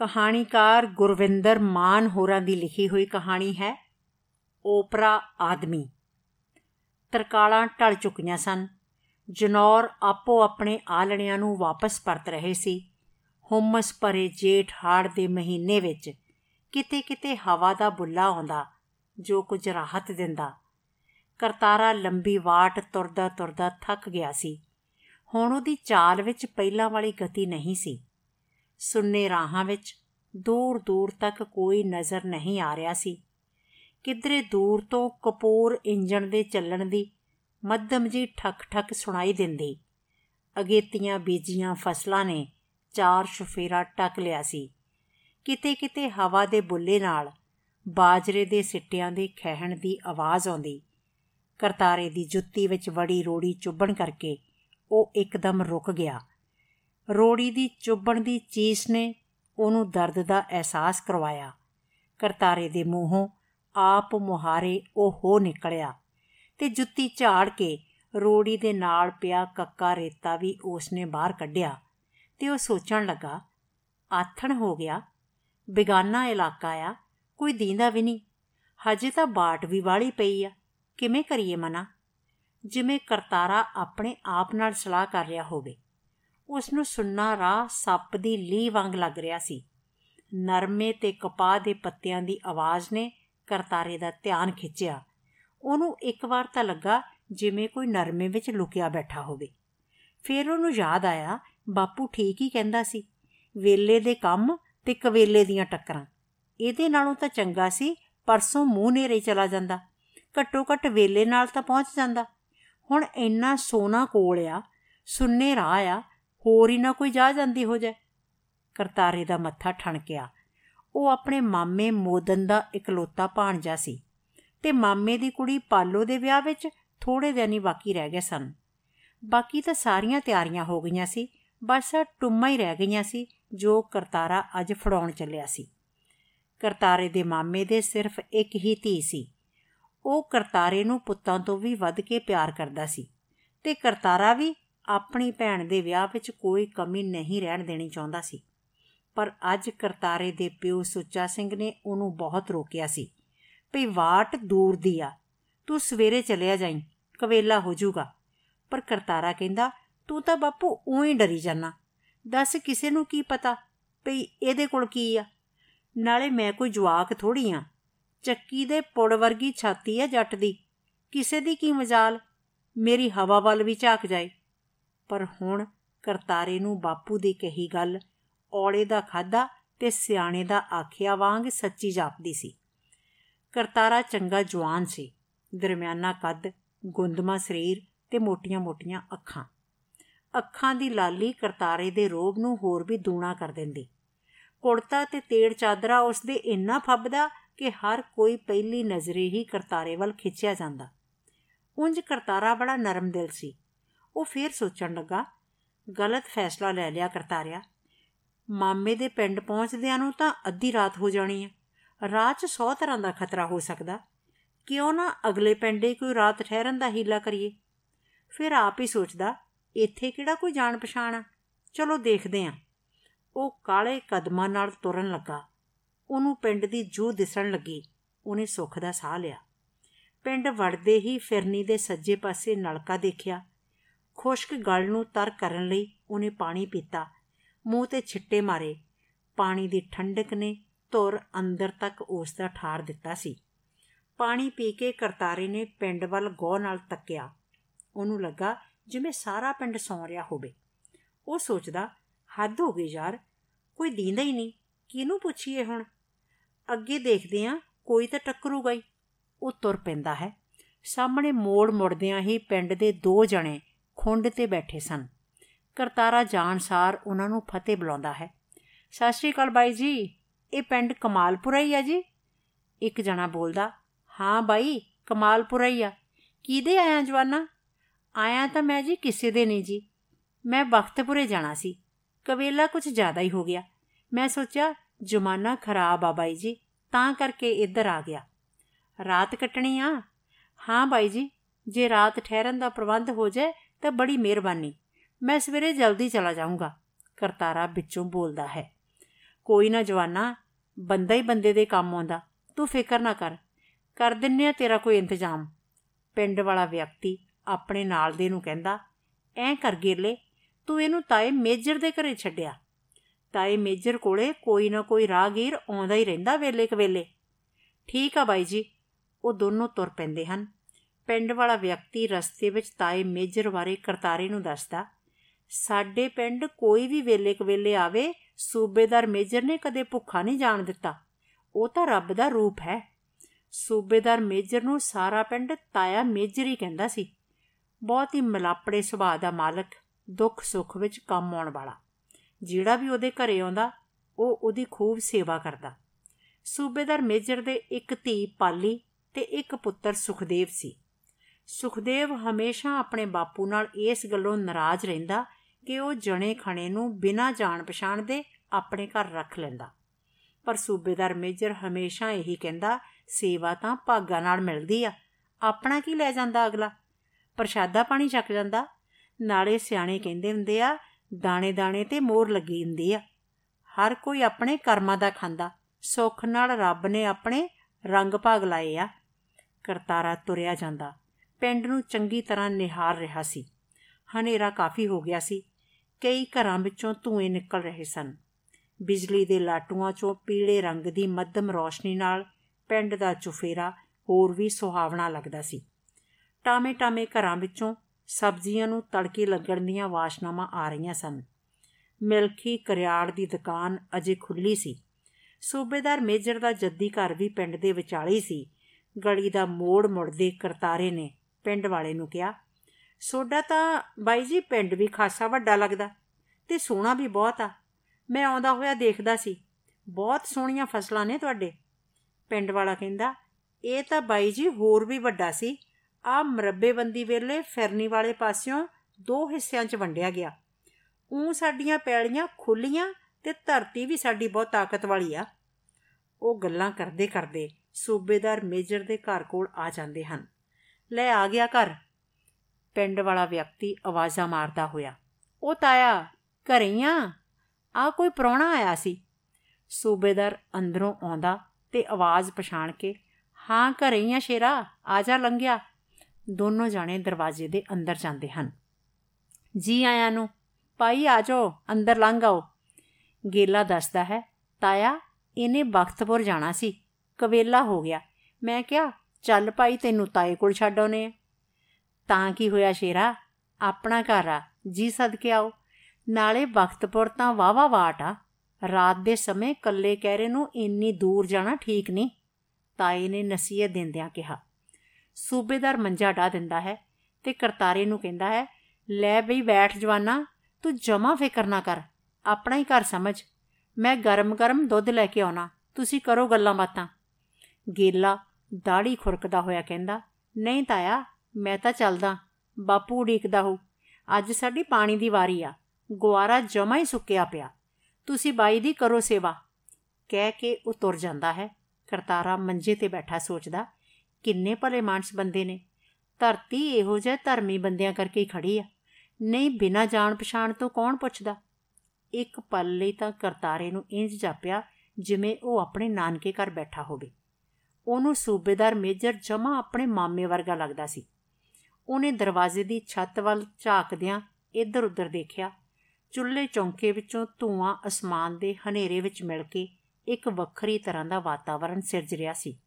ਕਹਾਣੀਕਾਰ ਗੁਰਵਿੰਦਰ ਮਾਨ ਹੋਰਾਂ ਦੀ ਲਿਖੀ ਹੋਈ ਕਹਾਣੀ ਹੈ, ਓਪਰਾ ਆਦਮੀ। ਤਰਕਾਲਾਂ ਢਲ ਚੁੱਕੀਆਂ ਸਨ। ਜਨੌਰ ਆਪੋ ਆਪਣੇ ਆਲਣਿਆਂ ਨੂੰ ਵਾਪਸ ਪਰਤ ਰਹੇ ਸੀ। ਹੁਮਸ ਭਰੇ ਜੇਠ ਹਾੜ ਦੇ ਮਹੀਨੇ ਵਿੱਚ ਕਿਤੇ ਕਿਤੇ ਹਵਾ ਦਾ ਬੁੱਲਾ ਆਉਂਦਾ, ਜੋ ਕੁਝ ਰਾਹਤ ਦਿੰਦਾ। ਕਰਤਾਰਾ ਲੰਬੀ ਵਾਟ ਤੁਰਦਾ ਤੁਰਦਾ ਥੱਕ ਗਿਆ ਸੀ। ਹੁਣ ਉਹਦੀ ਚਾਲ ਵਿੱਚ ਪਹਿਲਾਂ ਵਾਲੀ ਗਤੀ ਨਹੀਂ ਸੀ। ਸੁੰਨੇ ਰਾਹਾਂ ਵਿੱਚ ਦੂਰ ਦੂਰ ਤੱਕ ਕੋਈ ਨਜ਼ਰ ਨਹੀਂ ਆ ਰਿਹਾ ਸੀ। ਕਿਧਰੇ ਦੂਰ ਤੋਂ ਕਪੂਰ ਇੰਜਣ ਦੇ ਚੱਲਣ ਦੀ ਮੱਧਮ ਜੀ ਠਕ ਠਕ ਸੁਣਾਈ ਦਿੰਦੀ। ਅਗੇਤੀਆਂ ਬੀਜੀਆਂ ਫਸਲਾਂ ਨੇ ਚਾਰ ਸ਼ਫੇਰਾ ਟੱਕ ਲਿਆ ਸੀ। ਕਿਤੇ ਕਿਤੇ ਹਵਾ ਦੇ ਬੁੱਲੇ ਨਾਲ ਬਾਜਰੇ ਦੇ ਸਿੱਟਿਆਂ ਦੇ ਖਹਿਣ ਦੀ ਆਵਾਜ਼ ਆਉਂਦੀ। ਕਰਤਾਰੇ ਦੀ ਜੁੱਤੀ ਵਿੱਚ ਵੜੀ ਰੋੜੀ ਚੁੱਭਣ ਕਰਕੇ ਉਹ ਇੱਕਦਮ ਰੁਕ ਗਿਆ। ਰੋੜੀ ਦੀ ਚੁੱਭਣ ਦੀ ਚੀਸ ਨੇ ਉਹਨੂੰ ਦਰਦ ਦਾ ਅਹਿਸਾਸ ਕਰਵਾਇਆ। ਕਰਤਾਰੇ ਦੇ ਮੂੰਹੋਂ ਆਪ ਮੁਹਾਰੇ ਉਹ ਹੋ ਨਿਕਲਿਆ ਤੇ ਜੁੱਤੀ ਝਾੜ ਕੇ ਰੋੜੀ ਦੇ ਨਾਲ ਪਿਆ ਕੱਕਾ ਰੇਤਾ ਵੀ ਉਸਨੇ ਬਾਹਰ ਕੱਢਿਆ ਤੇ ਉਹ ਸੋਚਣ ਲੱਗਾ, ਆਥਣ ਹੋ ਗਿਆ, ਬਿਗਾਨਾ ਇਲਾਕਾ ਆ, ਕੋਈ ਦੀਂਦਾ ਵੀ ਨਹੀਂ, ਹਜੇ ਤਾਂ ਬਾਟ ਵੀ ਵਾਲੀ ਪਈ ਆ, ਕਿਵੇਂ ਕਰੀਏ ਮਨਾ? ਜਿਵੇਂ ਕਰਤਾਰਾ ਆਪਣੇ ਆਪ ਨਾਲ ਸਲਾਹ ਕਰ ਰਿਹਾ ਹੋਵੇ। ਉਸ ਨੂੰ ਸੁੰਨਾ ਰਾਹ ਸੱਪ ਦੀ ਲੀ ਵਾਂਗ ਲੱਗ ਰਿਹਾ ਸੀ। ਨਰਮੇ ਤੇ ਕਪਾਹ ਦੇ ਪੱਤਿਆਂ ਦੀ ਆਵਾਜ਼ ਨੇ ਕਰਤਾਰੇ ਦਾ ਧਿਆਨ ਖਿੱਚਿਆ। ਉਹਨੂੰ ਇੱਕ ਵਾਰ ਤਾਂ ਲੱਗਾ ਜਿਵੇਂ ਕੋਈ ਨਰਮੇ ਵਿੱਚ ਲੁਕਿਆ ਬੈਠਾ ਹੋਵੇ। ਫਿਰ ਉਹਨੂੰ ਯਾਦ ਆਇਆ, ਬਾਪੂ ਠੀਕ ਹੀ ਕਹਿੰਦਾ ਸੀ, ਵੇਲੇ ਦੇ ਕੰਮ ਤੇ ਕਵੇਲੇ ਦੀਆਂ ਟੱਕਰਾਂ। ਇਹਦੇ ਨਾਲੋਂ ਤਾਂ ਚੰਗਾ ਸੀ ਪਰਸੋਂ ਮੂੰਹ ਨੇਰੇ ਚਲਾ ਜਾਂਦਾ ਘੱਟੋ ਘੱਟ ਵੇਲੇ ਨਾਲ ਤਾਂ ਪਹੁੰਚ ਜਾਂਦਾ। ਹੁਣ ਇੰਨਾ ਸੋਨਾ ਕੋਲ ਆ, ਸੁੰਨੇ ਰਾਹ ਆ ਹੋਰ ਹੀ ਨਾ ਕੋਈ ਜਾ ਜਾਂਦੀ ਹੋ ਜਾਏ। ਕਰਤਾਰੇ ਦਾ ਮੱਥਾ ਠਣਕਿਆ ਉਹ ਆਪਣੇ ਮਾਮੇ ਮੋਦਨ ਦਾ ਇਕਲੌਤਾ ਭਾਣਜਾ ਸੀ ਤੇ ਮਾਮੇ ਦੀ ਕੁੜੀ ਪਾਲੋ ਦੇ ਵਿਆਹ ਵਿੱਚ ਥੋੜੇ ਦਿਨ ਹੀ ਬਾਕੀ ਰਹਿ ਗਏ ਸਨ। ਬਾਕੀ ਤਾਂ ਸਾਰੀਆਂ ਤਿਆਰੀਆਂ ਹੋ ਗਈਆਂ ਸੀ, ਬਸ ਟੁੰਮਾਂ ਹੀ ਰਹਿ ਗਈਆਂ ਸੀ, ਜੋ ਕਰਤਾਰਾ ਅੱਜ ਫੜਾਉਣ ਚੱਲਿਆ ਸੀ। ਕਰਤਾਰੇ ਦੇ ਮਾਮੇ ਦੇ ਸਿਰਫ ਇੱਕ ਹੀ ਧੀ ਸੀ। ਉਹ ਕਰਤਾਰੇ ਨੂੰ ਪੁੱਤਾਂ ਤੋਂ ਵੀ ਵੱਧ ਕੇ ਪਿਆਰ ਕਰਦਾ ਸੀ ਤੇ ਕਰਤਾਰਾ ਵੀ ਆਪਣੀ ਭੈਣ ਦੇ ਵਿਆਹ ਵਿੱਚ ਕੋਈ ਕਮੀ ਨਹੀਂ ਰਹਿਣ ਦੇਣੀ ਚਾਹੁੰਦਾ ਸੀ। ਪਰ ਅੱਜ ਕਰਤਾਰੇ ਦੇ ਪਿਓ ਸੁੱਚਾ ਸਿੰਘ ਨੇ ਉਹਨੂੰ ਬਹੁਤ ਰੋਕਿਆ ਸੀ। ਭਈ ਵਾਟ ਦੂਰ ਦੀ ਆ। ਤੂੰ ਸਵੇਰੇ ਚਲਿਆ ਜਾਈਂ, ਕਵੇਲਾ ਹੋ ਜਾਊਗਾ ਪਰ ਕਰਤਾਰਾ ਕਹਿੰਦਾ, ਤੂੰ ਤਾਂ ਬਾਪੂ ਉਹੀ ਡਰੀ ਜਾਣਾ ਦੱਸ ਕਿਸੇ ਨੂੰ ਕੀ ਪਤਾ? ਭਈ ਇਹਦੇ ਕੋਲ ਕੀ ਆ? ਨਾਲੇ ਮੈਂ ਕੋਈ ਜਵਾਕ ਥੋੜੀ ਆ। ਚੱਕੀ ਦੇ ਪੁੜ ਵਰਗੀ ਛਾਤੀ ਆ ਜੱਟ ਦੀ। ਕਿਸੇ ਦੀ ਕੀ ਮਜਾਲ? ਮੇਰੀ ਹਵਾ ਵੱਲ ਵੀ ਝਾਕ ਜਾਏ। ਪਰ ਹੁਣ ਕਰਤਾਰੇ ਨੂੰ ਬਾਪੂ ਦੀ ਕਹੀ ਗੱਲ, ਔਲੇ ਦਾ ਖਾਦਾ ਤੇ ਸਿਆਣੇ ਦਾ ਆਖਿਆ ਵਾਂਗ ਸੱਚੀ ਜਾਪਦੀ ਸੀ। ਕਰਤਾਰਾ ਚੰਗਾ ਜਵਾਨ ਸੀ, ਦਰਮਿਆਨਾ ਕੱਦ, ਗੁੰਦਮਾ ਸਰੀਰ ਤੇ ਮੋਟੀਆਂ-ਮੋਟੀਆਂ ਅੱਖਾਂ। ਅੱਖਾਂ ਦੀ ਲਾਲੀ ਕਰਤਾਰੇ ਦੇ ਰੋਬ ਨੂੰ ਹੋਰ ਵੀ ਦੂਣਾ ਕਰ ਦਿੰਦੀ। ਕੁੜਤਾ ਤੇ ਤੇੜ ਚਾਦਰਾ ਉਸ ਦੇ ਇੰਨਾ ਫੱਬਦਾ ਕਿ ਹਰ ਕੋਈ ਪਹਿਲੀ ਨਜ਼ਰੇ ਹੀ ਕਰਤਾਰੇ ਵੱਲ ਖਿੱਚਿਆ ਜਾਂਦਾ। ਉੰਜ ਕਰਤਾਰਾ ਬੜਾ ਨਰਮ ਦਿਲ ਸੀ। ਉਹ ਫੇਰ ਸੋਚਣ ਲੱਗਾ, ਗਲਤ ਫੈਸਲਾ ਲੈ ਲਿਆ ਕਰਤਾਰਿਆ। ਮਾਮੇ ਦੇ ਪਿੰਡ ਪਹੁੰਚਦਿਆਂ ਨੂੰ ਤਾਂ ਅੱਧੀ ਰਾਤ ਹੋ ਜਾਣੀ ਹੈ ਰਾਹ 'ਚ 100 ਤਰ੍ਹਾਂ ਦਾ ਖਤਰਾ ਹੋ ਸਕਦਾ। ਕਿਉਂ ਨਾ ਅਗਲੇ ਪਿੰਡੇ ਕੋਈ ਰਾਤ ਠਹਿਰਨ ਦਾ ਹੀਲਾ ਕਰੀਏ? ਫਿਰ ਆਪ ਹੀ ਸੋਚਦਾ, ਇੱਥੇ ਕਿਹੜਾ ਕੋਈ ਜਾਣ ਪਛਾਣ ਆ? ਚਲੋ ਦੇਖਦੇ ਆਂ। ਉਹ ਕਾਲੇ ਕਦਮਾਂ ਨਾਲ ਤੁਰਨ ਲੱਗਾ। ਉਹਨੂੰ ਪਿੰਡ ਦੀ ਜੂ ਦਿਸਣ ਲੱਗੀ। ਉਹਨੇ ਸੁੱਖ ਦਾ ਸਾਹ ਲਿਆ। ਪਿੰਡ ਵੜਦੇ ਹੀ ਫਿਰਨੀ ਦੇ ਸੱਜੇ ਪਾਸੇ ਨਲਕਾ ਦੇਖਿਆ। ਖੁਸ਼ਕ ਗਲ ਨੂੰ ਤਰ ਕਰਨ ਲਈ ਉਹਨੇ ਪਾਣੀ ਪੀਤਾ। ਮੂੰਹ ਤੇ ਛਿੱਟੇ ਮਾਰੇ। ਪਾਣੀ ਦੀ ਠੰਡਕ ਨੇ ਧੁਰ ਅੰਦਰ ਤੱਕ ਉਸ ਦਾ ਠਾਰ ਦਿੱਤਾ ਸੀ। ਪਾਣੀ ਪੀ ਕੇ ਕਰਤਾਰੇ ਨੇ ਪਿੰਡ ਵੱਲ ਗੌ ਨਾਲ ਤੱਕਿਆ। ਉਹਨੂੰ ਲੱਗਾ ਜਿਵੇਂ ਸਾਰਾ ਪਿੰਡ ਸੌਂ ਰਿਹਾ ਹੋਵੇ। ਉਹ ਸੋਚਦਾ, ਹੱਦ ਹੋ ਗਈ ਯਾਰ, ਕੋਈ ਦੀਂਦਾ ਹੀ ਨਹੀਂ। ਕਿਹਨੂੰ ਪੁੱਛੀਏ ਹੁਣ? ਅੱਗੇ ਦੇਖਦੇ ਆ, ਕੋਈ ਤਾਂ ਟੱਕਰੂਗਾ ਹੀ। ਉਹ ਤੁਰ ਪੈਂਦਾ ਹੈ। ਸਾਹਮਣੇ ਮੋੜ ਮੁੜਦਿਆਂ ਹੀ ਪਿੰਡ ਦੇ ਦੋ ਜਣੇ ਖੁੰਡ ਤੇ ਬੈਠੇ ਸਨ। ਕਰਤਾਰਾ ਜਾਣਸਾਰ ਉਹਨਾਂ ਨੂੰ ਫਤਿਹ ਬੁਲਾਉਂਦਾ ਹੈ। ਸਤਿ ਸ਼੍ਰੀ ਅਕਾਲ ਬਾਈ ਜੀ, ਇਹ ਪਿੰਡ ਕਮਾਲਪੁਰਾ ਹੀ ਆ ਜੀ? ਇੱਕ ਜਣਾ ਬੋਲਦਾ, ਹਾਂ ਬਾਈ, ਕਮਾਲਪੁਰਾ ਹੀ ਆ। ਕਿਹਦੇ ਆਇਆ ਜਵਾਨਾ? ਆਇਆ ਤਾਂ ਮੈਂ ਜੀ ਕਿਸੇ ਦੇ ਨਹੀਂ ਜੀ। ਮੈਂ ਬਖਤਪੁਰੇ ਜਾਣਾ ਸੀ। ਕਵੇਲਾ ਕੁਝ ਜ਼ਿਆਦਾ ਹੀ ਹੋ ਗਿਆ। ਮੈਂ ਸੋਚਿਆ, ਜਮਾਨਾ ਖਰਾਬ ਆ ਬਾਈ ਜੀ, ਤਾਂ ਕਰਕੇ ਇੱਧਰ ਆ ਗਿਆ। ਰਾਤ ਕੱਟਣੀ ਆ? ਹਾਂ ਬਾਈ ਜੀ, ਜੇ ਰਾਤ ਠਹਿਰਨ ਦਾ ਪ੍ਰਬੰਧ ਹੋ ਜਾਏ ਤਾਂ ਬੜੀ ਮਿਹਰਬਾਨੀ। ਮੈਂ ਸਵੇਰੇ ਜਲਦੀ ਚਲਾ ਜਾਊਂਗਾ, ਕਰਤਾਰਾ ਵਿੱਚੋਂ ਬੋਲਦਾ ਹੈ। ਕੋਈ ਨਾ ਜਵਾਨਾ, ਬੰਦਾ ਹੀ ਬੰਦੇ ਦੇ ਕੰਮ ਆਉਂਦਾ। ਤੂੰ ਫਿਕਰ ਨਾ ਕਰ ਕਰ ਦਿੰਨੇ ਆ ਤੇਰਾ ਕੋਈ ਇੰਤਜ਼ਾਮ। ਪਿੰਡ ਵਾਲਾ ਵਿਅਕਤੀ ਆਪਣੇ ਨਾਲ ਦੇ ਨੂੰ ਕਹਿੰਦਾ, ਐਂ ਕਰ ਗੇਲੇ ਤੂੰ ਇਹਨੂੰ ਤਾਏ ਮੇਜਰ ਦੇ ਘਰੇ ਛੱਡਿਆ। ਤਾਏ ਮੇਜਰ ਕੋਲੇ ਕੋਈ ਨਾ ਕੋਈ ਰਾਹਗੀਰ ਆਉਂਦਾ ਹੀ ਰਹਿੰਦਾ ਵੇਲੇ ਕਵੇਲੇ ਠੀਕ ਆ ਬਾਈ ਜੀ, ਉਹ ਦੋਨੋਂ ਤੁਰ ਪੈਂਦੇ ਹਨ। ਪਿੰਡ ਵਾਲਾ ਵਿਅਕਤੀ ਰਸਤੇ ਵਿੱਚ ਤਾਏ ਮੇਜਰ ਬਾਰੇ ਕਰਤਾਰੇ ਨੂੰ ਦੱਸਦਾ, ਸਾਡੇ ਪਿੰਡ ਕੋਈ ਵੀ ਵੇਲੇ ਕਵੇਲੇ ਆਵੇ, ਸੂਬੇਦਾਰ ਮੇਜਰ ਨੇ ਕਦੇ ਭੁੱਖਾ ਨਹੀਂ ਜਾਣ ਦਿੱਤਾ। ਉਹ ਤਾਂ ਰੱਬ ਦਾ ਰੂਪ ਹੈ। ਸੂਬੇਦਾਰ ਮੇਜਰ ਨੂੰ ਸਾਰਾ ਪਿੰਡ ਤਾਇਆ ਮੇਜਰ ਹੀ ਕਹਿੰਦਾ ਸੀ। ਬਹੁਤ ਹੀ ਮਲਾਪੜੇ ਸੁਭਾਅ ਦਾ ਮਾਲਕ, ਦੁੱਖ ਸੁੱਖ ਵਿੱਚ ਕੰਮ ਆਉਣ ਵਾਲਾ। ਜਿਹੜਾ ਵੀ ਉਹਦੇ ਘਰੇ ਆਉਂਦਾ, ਉਹ ਉਹਦੀ ਖੂਬ ਸੇਵਾ ਕਰਦਾ। ਸੂਬੇਦਾਰ ਮੇਜਰ ਦੇ ਇੱਕ ਧੀ ਪਾਲੀ ਤੇ ਇੱਕ ਪੁੱਤਰ ਸੁਖਦੇਵ ਸੀ। ਸੁਖਦੇਵ ਹਮੇਸ਼ਾ ਆਪਣੇ ਬਾਪੂ ਨਾਲ ਇਸ ਗੱਲੋਂ ਨਾਰਾਜ਼ ਰਹਿੰਦਾ ਕਿ ਉਹ ਜਣੇ ਖਣੇ ਨੂੰ ਬਿਨਾਂ ਜਾਣ ਪਛਾਣ ਦੇ ਆਪਣੇ ਘਰ ਰੱਖ ਲੈਂਦਾ। ਪਰ ਸੂਬੇਦਾਰ ਮੇਜਰ ਹਮੇਸ਼ਾ ਇਹੀ ਕਹਿੰਦਾ, ਸੇਵਾ ਤਾਂ ਭਾਗਾ ਨਾਲ ਮਿਲਦੀ ਆ, ਆਪਣਾ ਕੀ ਲੈ ਜਾਂਦਾ ਅਗਲਾ? ਪ੍ਰਸ਼ਾਦਾ ਪਾਣੀ ਚੱਕ ਜਾਂਦਾ। ਨਾਲੇ ਸਿਆਣੇ ਕਹਿੰਦੇ ਹੁੰਦੇ ਆ, ਦਾਣੇ ਦਾਣੇ ਤੇ ਮੋਰ ਲੱਗੀ ਹੁੰਦੀ ਆ। ਹਰ ਕੋਈ ਆਪਣੇ ਕਰਮਾਂ ਦਾ ਖਾਂਦਾ। ਸੁੱਖ ਨਾਲ ਰੱਬ ਨੇ ਆਪਣੇ ਰੰਗ ਭਾਗ ਲਾਏ ਆ। ਕਰਤਾਰਾ ਤੁਰਿਆ ਜਾਂਦਾ। ਪਿੰਡ ਨੂੰ ਚੰਗੀ ਤਰ੍ਹਾਂ ਨਿਹਾਰ ਰਿਹਾ ਸੀ। ਹਨੇਰਾ ਕਾਫੀ ਹੋ ਗਿਆ ਸੀ। ਕਈ ਘਰਾਂ ਵਿੱਚੋਂ ਧੂਏ ਨਿਕਲ ਰਹੇ ਸਨ। ਬਿਜਲੀ ਦੇ ਲਾਟੂਆਂ 'ਚੋਂ ਪੀਲੇ ਰੰਗ ਦੀ ਮੱਧਮ ਰੌਸ਼ਨੀ ਨਾਲ ਪਿੰਡ ਦਾ ਚੁਫੇਰਾ ਹੋਰ ਵੀ ਸੁਹਾਵਣਾ ਲੱਗਦਾ ਸੀ। ਟਾਮੇ-ਟਾਮੇ ਘਰਾਂ ਵਿੱਚੋਂ ਸਬਜ਼ੀਆਂ ਨੂੰ ਤੜਕੇ ਲੱਗਣ ਦੀਆਂ ਵਾਸ਼ਨਾਵਾਂ ਆ ਰਹੀਆਂ ਸਨ। ਮਿਲਖੀ ਕਰਿਆੜ ਦੀ ਦੁਕਾਨ ਅਜੇ ਖੁੱਲੀ ਸੀ। ਸੂਬੇਦਾਰ ਮੇਜਰ ਦਾ ਜੱਦੀ ਘਰ ਵੀ ਪਿੰਡ ਦੇ ਵਿਚਾਲੇ ਸੀ। ਗਲੀ ਦਾ ਮੋੜ ਮੁੜਦੇ ਕਰਤਾਰੇ ਨੇ ਪਿੰਡ ਵਾਲੇ ਨੂੰ ਕਿਹਾ, ਸੋਡਾ ਤਾਂ ਬਾਈ ਜੀ ਪਿੰਡ ਵੀ ਖਾਸਾ ਵੱਡਾ ਲੱਗਦਾ ਤੇ ਸੋਹਣਾ ਵੀ ਬਹੁਤ ਆ। ਮੈਂ ਆਉਂਦਾ ਹੋਇਆ ਦੇਖਦਾ ਸੀ, ਬਹੁਤ ਸੋਹਣੀਆਂ ਫਸਲਾਂ ਨੇ ਤੁਹਾਡੇ। ਪਿੰਡ ਵਾਲਾ ਕਹਿੰਦਾ, ਇਹ ਤਾਂ ਬਾਈ ਜੀ ਹੋਰ ਵੀ ਵੱਡਾ ਸੀ। ਆ ਮਰੱਬੇਬੰਦੀ ਵੇਲੇ ਫਿਰਨੀ ਵਾਲੇ ਪਾਸਿਓਂ ਦੋ ਹਿੱਸਿਆਂ 'ਚ ਵੰਡਿਆ ਗਿਆ। ਉਹ ਸਾਡੀਆਂ ਪੈਲੀਆਂ ਖੁੱਲੀਆਂ ਤੇ ਧਰਤੀ ਵੀ ਸਾਡੀ ਬਹੁਤ ਤਾਕਤ ਵਾਲੀ ਆ। ਉਹ ਗੱਲਾਂ ਕਰਦੇ ਕਰਦੇ ਸੂਬੇਦਾਰ ਮੇਜਰ ਦੇ ਘਰ ਕੋਲ ਆ ਜਾਂਦੇ ਹਨ। ਲੈ ਆ ਗਿਆ ਘਰ। ਪਿੰਡ ਵਾਲਾ ਵਿਅਕਤੀ ਆਵਾਜ਼ਾਂ ਮਾਰਦਾ ਹੋਇਆ, ਉਹ ਤਾਇਆ, ਘਰੇ ਆ। ਆ ਕੋਈ ਪ੍ਰਾਹੁਣਾ ਆਇਆ ਸੀ? ਸੂਬੇਦਾਰ ਅੰਦਰੋਂ ਆਉਂਦਾ ਤੇ ਆਵਾਜ਼ ਪਛਾਣ ਕੇ, ਹਾਂ, ਘਰੇ ਹੀ ਆ ਸ਼ੇਰਾ, ਆ ਜਾ ਲੰਘਿਆ। ਦੋਨੋਂ ਜਾਣੇ ਦਰਵਾਜ਼ੇ ਦੇ ਅੰਦਰ ਜਾਂਦੇ ਹਨ। ਜੀ ਆਇਆਂ ਨੂੰ, ਭਾਈ ਆ ਜਾਓ, ਅੰਦਰ ਲੰਘ ਆਓ। ਗੇਲਾ ਦੱਸਦਾ ਹੈ, ਤਾਇਆ, ਇਹਨੇ ਬਖਤਪੁਰ ਜਾਣਾ ਸੀ, ਕਵੇਲਾ ਹੋ ਗਿਆ। ਮੈਂ ਕਿਹਾ ਚੱਲ ਭਾਈ ਤੈਨੂੰ ਤਾਏ ਕੋਲ ਛੱਡ ਆਉਨੇ ਤਾਂ ਕੀ ਹੋਇਆ ਸ਼ੇਰਾ? ਆਪਣਾ ਘਰ ਆ, ਜੀ ਸਦਕੇ ਆਓ। ਨਾਲੇ ਬਖਤਪੁਰ ਤਾਂ ਵਾਵਾ ਵਾਟ ਆ। ਰਾਤ ਦੇ ਸਮੇਂ ਕੱਲੇ ਕਹਿਰੇ ਨੂੰ ਇੰਨੀ ਦੂਰ ਜਾਣਾ ਠੀਕ ਨਹੀਂ, ਤਾਏ ਨੇ ਨਸੀਹਤ ਦਿੰਦਿਆਂ ਕਿਹਾ। ਸੂਬੇਦਾਰ ਮੰਜਾ ਢਾ ਦਿੰਦਾ ਹੈ ਤੇ ਕਰਤਾਰੇ ਨੂੰ ਕਹਿੰਦਾ ਹੈ, ਲੈ ਬਈ ਬੈਠ ਜਵਾਨਾ, ਤੂੰ ਜਮਾ ਫਿਕਰ ਨਾ ਕਰ। ਆਪਣਾ ਹੀ ਘਰ ਸਮਝ। ਮੈਂ ਗਰਮ-ਗਰਮ ਦੁੱਧ ਲੈ ਕੇ ਆਉਣਾ। ਤੁਸੀਂ ਕਰੋ ਗੱਲਾਂ ਬਾਤਾਂ। ਗੇਲਾ ਦਾੜੀ ਖੁਰਕਦਾ ਹੋਇਆ ਕਹਿੰਦਾ, ਨਹੀਂ ਤਾਇਆ, ਮੈਂ ਤਾਂ ਚੱਲਦਾ। ਬਾਪੂ ਉਡੀਕਦਾ ਹੋ, ਅੱਜ ਸਾਡੀ ਪਾਣੀ ਦੀ ਵਾਰੀ ਆ। ਗੁਆਰਾ ਜਮਾ ਹੀ ਸੁੱਕਿਆ ਪਿਆ। ਤੁਸੀਂ ਬਾਈ ਦੀ ਕਰੋ ਸੇਵਾ। ਕਹਿ ਕੇ ਉਹ ਤੁਰ ਜਾਂਦਾ ਹੈ। ਕਰਤਾਰਾ ਮੰਜੇ ਤੇ ਬੈਠਾ ਸੋਚਦਾ, ਕਿੰਨੇ ਭਲੇ ਮਾਨਸ ਬੰਦੇ ਨੇ। ਧਰਤੀ ਇਹੋ ਜਿਹੇ ਧਰਮੀ ਬੰਦਿਆਂ ਕਰਕੇ ਹੀ ਖੜੀ ਆ। ਨਹੀਂ ਬਿਨਾ ਜਾਣ ਪਛਾਣ ਤੋਂ ਕੌਣ ਪੁੱਛਦਾ? ਇੱਕ ਪਲ ਲਈ ਤਾਂ ਕਰਤਾਰੇ ਨੂੰ ਇੰਜ ਜਾਪਿਆ, ਜਿਵੇਂ ਉਹ ਆਪਣੇ ਨਾਨਕੇ ਘਰ ਬੈਠਾ ਹੋਵੇ। ਉਹਨੂੰ ਸੂਬੇਦਾਰ ਮੇਜਰ ਜਮਾ ਆਪਣੇ ਮਾਮੇ ਵਰਗਾ ਲੱਗਦਾ ਸੀ। ਉਹਨੇ ਦਰਵਾਜ਼ੇ ਦੀ ਛੱਤ ਵੱਲ ਝਾਕਦਿਆਂ ਇੱਧਰ ਉੱਧਰ ਦੇਖਿਆ। ਚੁੱਲ੍ਹੇ ਚੌਂਕੇ ਵਿੱਚੋਂ ਧੂਆਂ ਅਸਮਾਨ ਦੇ ਹਨੇਰੇ ਵਿੱਚ ਮਿਲ ਕੇ ਇੱਕ ਵੱਖਰੀ ਤਰ੍ਹਾਂ ਦਾ ਵਾਤਾਵਰਣ ਸਿਰਜ ਰਿਹਾ ਸੀ।